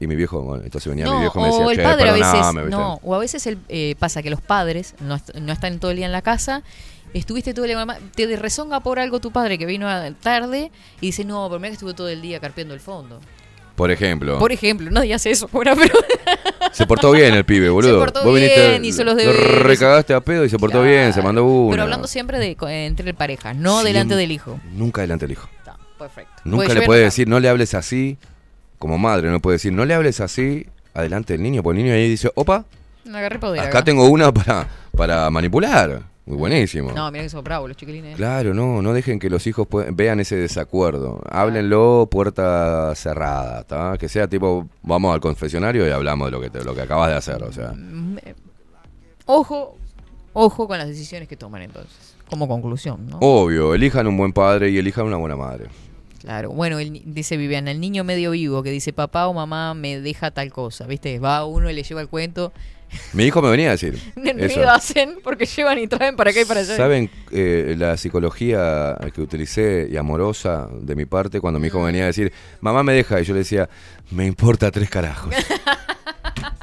y mi viejo, bueno, entonces venía mi viejo y me decía, o el che, padre a veces, no, o a veces el, eh, pasa que los padres no, est- no están todo el día en la casa, estuviste todo el día, mamá, te rezonga por algo tu padre que vino tarde y dice, no, por mí que estuvo todo el día carpeando el fondo. Por ejemplo, Por ejemplo, nadie hace eso ahora, pero se portó bien el pibe, boludo. portó Vos viniste, bien, hizo los lo deberes. recagaste a pedo y se portó bien, se mandó uno. pero hablando siempre de entre parejas, no delante del hijo. Nunca delante del hijo. Está, perfecto. Nunca le puede no decir, no le hables así, como madre, no puede decir, no le hables así adelante del niño, porque el niño ahí dice, opa, poder. acá tengo una para, para manipular. Muy buenísimo. No, mira que son bravos los chiquilines. Claro, no, no dejen que los hijos vean ese desacuerdo. Háblenlo puerta cerrada, ¿tá? Que sea tipo, vamos al confesionario y hablamos de lo que, te- lo que acabas de hacer, o sea. Mm, eh, Ojo, ojo con las decisiones que toman entonces. Como conclusión, ¿no? Obvio, elijan un buen padre y elijan una buena madre. Claro, bueno, el dice Viviana, el niño medio vivo que dice papá o mamá me deja tal cosa, ¿viste? Va uno y le lleva el cuento. Mi hijo me venía a decir. Ruido hacen porque llevan y traen para acá y para allá. ¿Saben eh, la psicología que utilicé y amorosa de mi parte cuando mi hijo me venía a decir, mamá me deja? Y yo le decía, me importa tres carajos.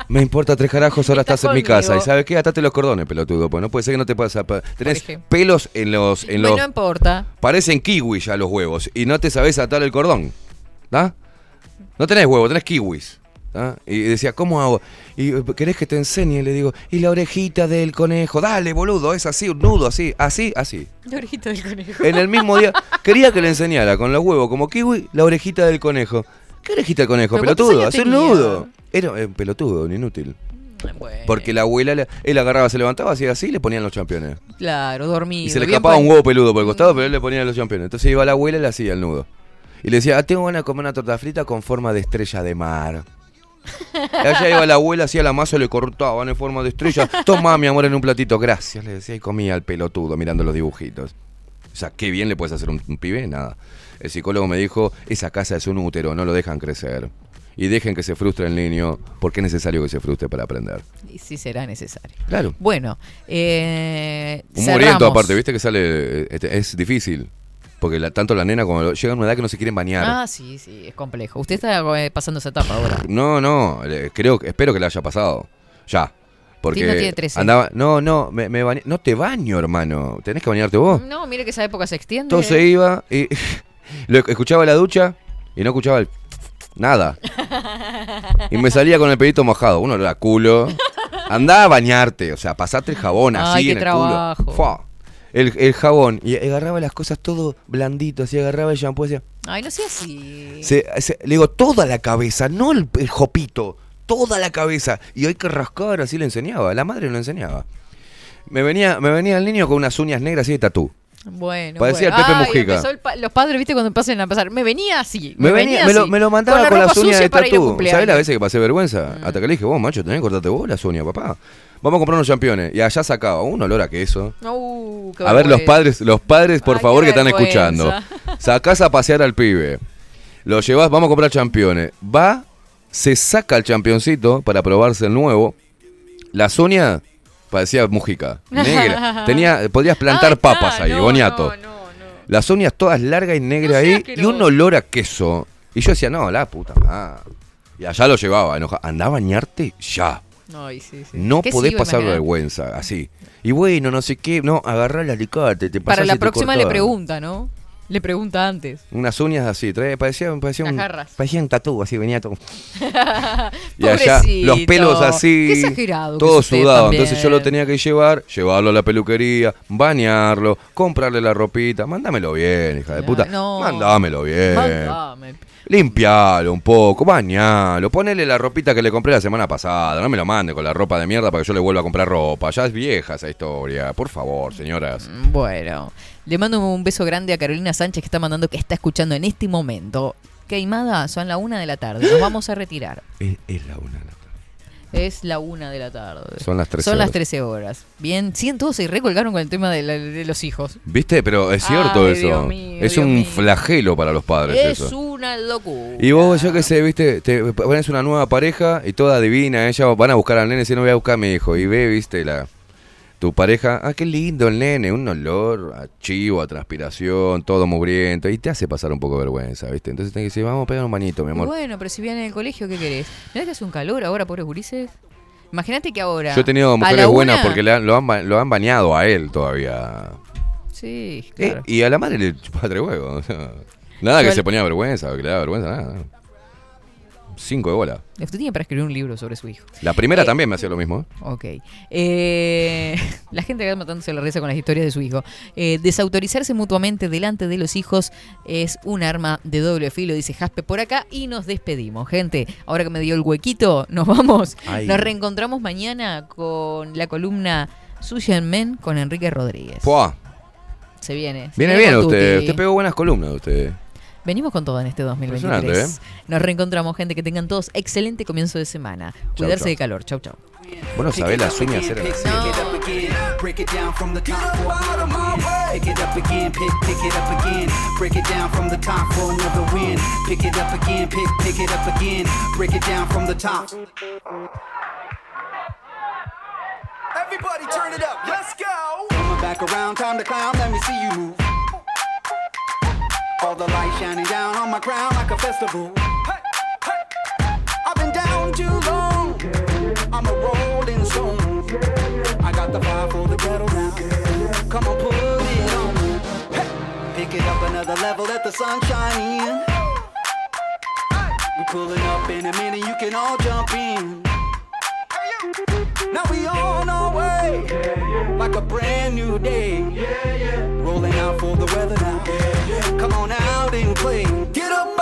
Me importa tres carajos, ahora Está estás en mi casa. ¿Y sabes qué? Atate los cordones, pelotudo. Pues no puede ser que no te puedas... apa- Tenés pelos en los... En los no importa. parecen kiwis ya los huevos. Y no te sabes atar el cordón. ¿Da? No tenés huevo, tenés kiwis. ¿Tá? Y decía, ¿cómo hago? Y eh, querés que te enseñe, le digo, y la orejita del conejo, dale, boludo, es así, un nudo, así, así, así. La orejita del conejo. En el mismo día, quería que le enseñara con los huevos como kiwi la orejita del conejo. ¿Qué orejita del conejo? ¿Pero cuántos pelotudo, hace un nudo. Era un pelotudo, un inútil. Bueno, Porque la abuela, él agarraba, se levantaba, hacía así y le ponían los championes. Claro, dormido. Y se le escapaba un huevo peludo por el costado, pero él le ponía los championes. Entonces iba la abuela y le hacía el nudo. Y le decía, ah, tengo ganas de comer una torta frita con forma de estrella de mar. Y allá iba la abuela, hacía la masa, le cortaban en forma de estrella. Toma, mi amor, en un platito. Gracias, le decía. Y comía el pelotudo mirando los dibujitos. O sea, qué bien le puedes hacer un, un pibe, nada. El psicólogo me dijo, esa casa es un útero, no lo dejan crecer. Y dejen que se frustre el niño, porque es necesario que se frustre para aprender. Y sí será necesario. Claro. Bueno, eh, Un cerramos. aparte, viste que sale, eh, este, es difícil. Porque la- tanto la nena como lo- llegan a una edad que no se quieren bañar. Ah, sí, sí, es complejo. Usted está eh, pasando esa etapa ahora. No, no, eh, creo, espero que le haya pasado. Ya. Porque no tiene 13. andaba, no, no, me, me bañé- no te baño, hermano. Tenés que bañarte vos. No, mire que esa época se extiende. Entonces iba y lo escuchaba la ducha y no escuchaba el nada. Y me salía con el pedito mojado. Uno era culo. Andá a bañarte, o sea, pasate el jabón así Ay, qué en el trabajo. culo. Fua. El, el jabón. Y agarraba las cosas todo blandito, así agarraba el shampoo decía. Ay, no sea así. Se- se- le digo, toda la cabeza, no el, el jopito, toda la cabeza. Y hay que rascar, así le enseñaba. La madre lo enseñaba. Me venía, me venía el niño con unas uñas negras así de tatú. Bueno, Parecía bueno. el Pepe Ay, Mujica. empezó el pa- los padres, viste, cuando pasan a pasar. Me venía así. Me, venía, me, lo, así, me lo mandaba la con, las uñas de tatú. ¿Sabes las veces que pasé vergüenza? Hasta que le dije, vos, macho, tenés que cortarte vos las uñas, papá. Vamos a comprar unos championes. Y allá sacaba un olor a queso. Uh, qué A ver, los padres, los padres, por Ay, favor, que están escuchando. Sacás a pasear al pibe. Lo llevas, vamos a comprar championes. Va, se saca el championcito para probarse el nuevo. Las uñas parecía mujica, negra. Tenía, podías plantar papas ahí, no, boniato. no, no, no. Las uñas todas largas y negras ahí y un olor a queso. Y yo decía, no, la puta madre. Y allá lo llevaba, enojado. Anda a bañarte ya. Ay, sí, sí. No ¿Qué podés pasar imaginar? vergüenza, así. Y bueno, no sé qué, no, agarrá el alicate, te Para la próxima le pregunta, ¿no? Le pregunta antes. Unas uñas así, trae, parecía, parecía, un, parecía un tatú, así venía todo. Y allá los pelos así, Qué exagerado todo sudado. también. Entonces yo lo tenía que llevar, llevarlo a la peluquería, bañarlo, comprarle la ropita. Mándamelo bien, hija de puta. no. Mándamelo bien. Mándame. Limpialo un poco, bañalo, ponele la ropita que le compré la semana pasada. No me lo mande con la ropa de mierda para que yo le vuelva a comprar ropa. Ya es vieja esa historia. Por favor, señoras. Bueno, le mando un beso grande a Carolina Sánchez que está mandando que está escuchando en este momento. Queimada, son la una de la tarde. Nos vamos a retirar. Es, es la una. de la tarde. Es la una de la tarde. Son las 13 Son las horas. 13 horas. Bien, sí, todos se recolgaron con el tema de, la- de los hijos. ¿Viste? Pero es cierto Ay, eso. Dios mío, es Dios un mío. flagelo para los padres Es eso. una locura. Y vos, yo qué sé, viste, te pones una nueva pareja y toda divina, ella van a buscar al nene, si no voy a buscar a mi hijo. Y ve, viste, la tu pareja, ah, qué lindo el nene, un olor a chivo, a transpiración, todo mugriento, y te hace pasar un poco de vergüenza, viste. Entonces tenés que decir, vamos a pegar un bañito, mi amor. Bueno, pero si vienen en el colegio, ¿qué querés? Mirá que hace un calor ahora, pobres gurises. Imagínate que ahora. Yo he tenido mujeres buenas porque le han- lo, han, lo han bañado a él todavía. Sí, Eh, claro. y a la madre le chupaba tres huevos. nada Yo que al- se ponía vergüenza, que le daba vergüenza, nada. Cinco de bola. Usted tiene para escribir un libro sobre su hijo. La primera Eh, también me hacía lo mismo. ¿eh? Ok. Eh, la gente acá matándose la risa con las historias de su hijo. Eh, desautorizarse mutuamente delante de los hijos es un arma de doble filo, dice Jaspe por acá. Y nos despedimos. Gente, ahora que me dio el huequito, nos vamos. Ay. Nos reencontramos mañana con la columna Sushi and Men con Enrique Rodríguez. Puah, Se viene. se Viene bien usted. Usted pegó buenas columnas, usted. Venimos con todo en este 2023. Impresionante, ¿eh? Nos reencontramos, gente. Que tengan todos excelente comienzo de semana. Cuidarse chau. de calor. Chau, chau. Vos no sabés las uñas hacer Pick it up again, break it down from the top. Pick it up again, pick, pick it up again, break it down from the top for another win. Pick it up again, pick, pick it up again, break it down from the top. Everybody turn it up, let's go. Coming back around, time to clown, let me see you move. All the lights shining down on my crown like a festival. Hey, hey. I've been down too long. I'm a rolling stone. I got the fire for the ghetto now. Come on, put it on. Hey. Pick it up another level, let the sun shine in. We pulling up in a minute, you can all jump in. Now we on our way, like a brand new day calling out for the weather now. Come on out and play. Get up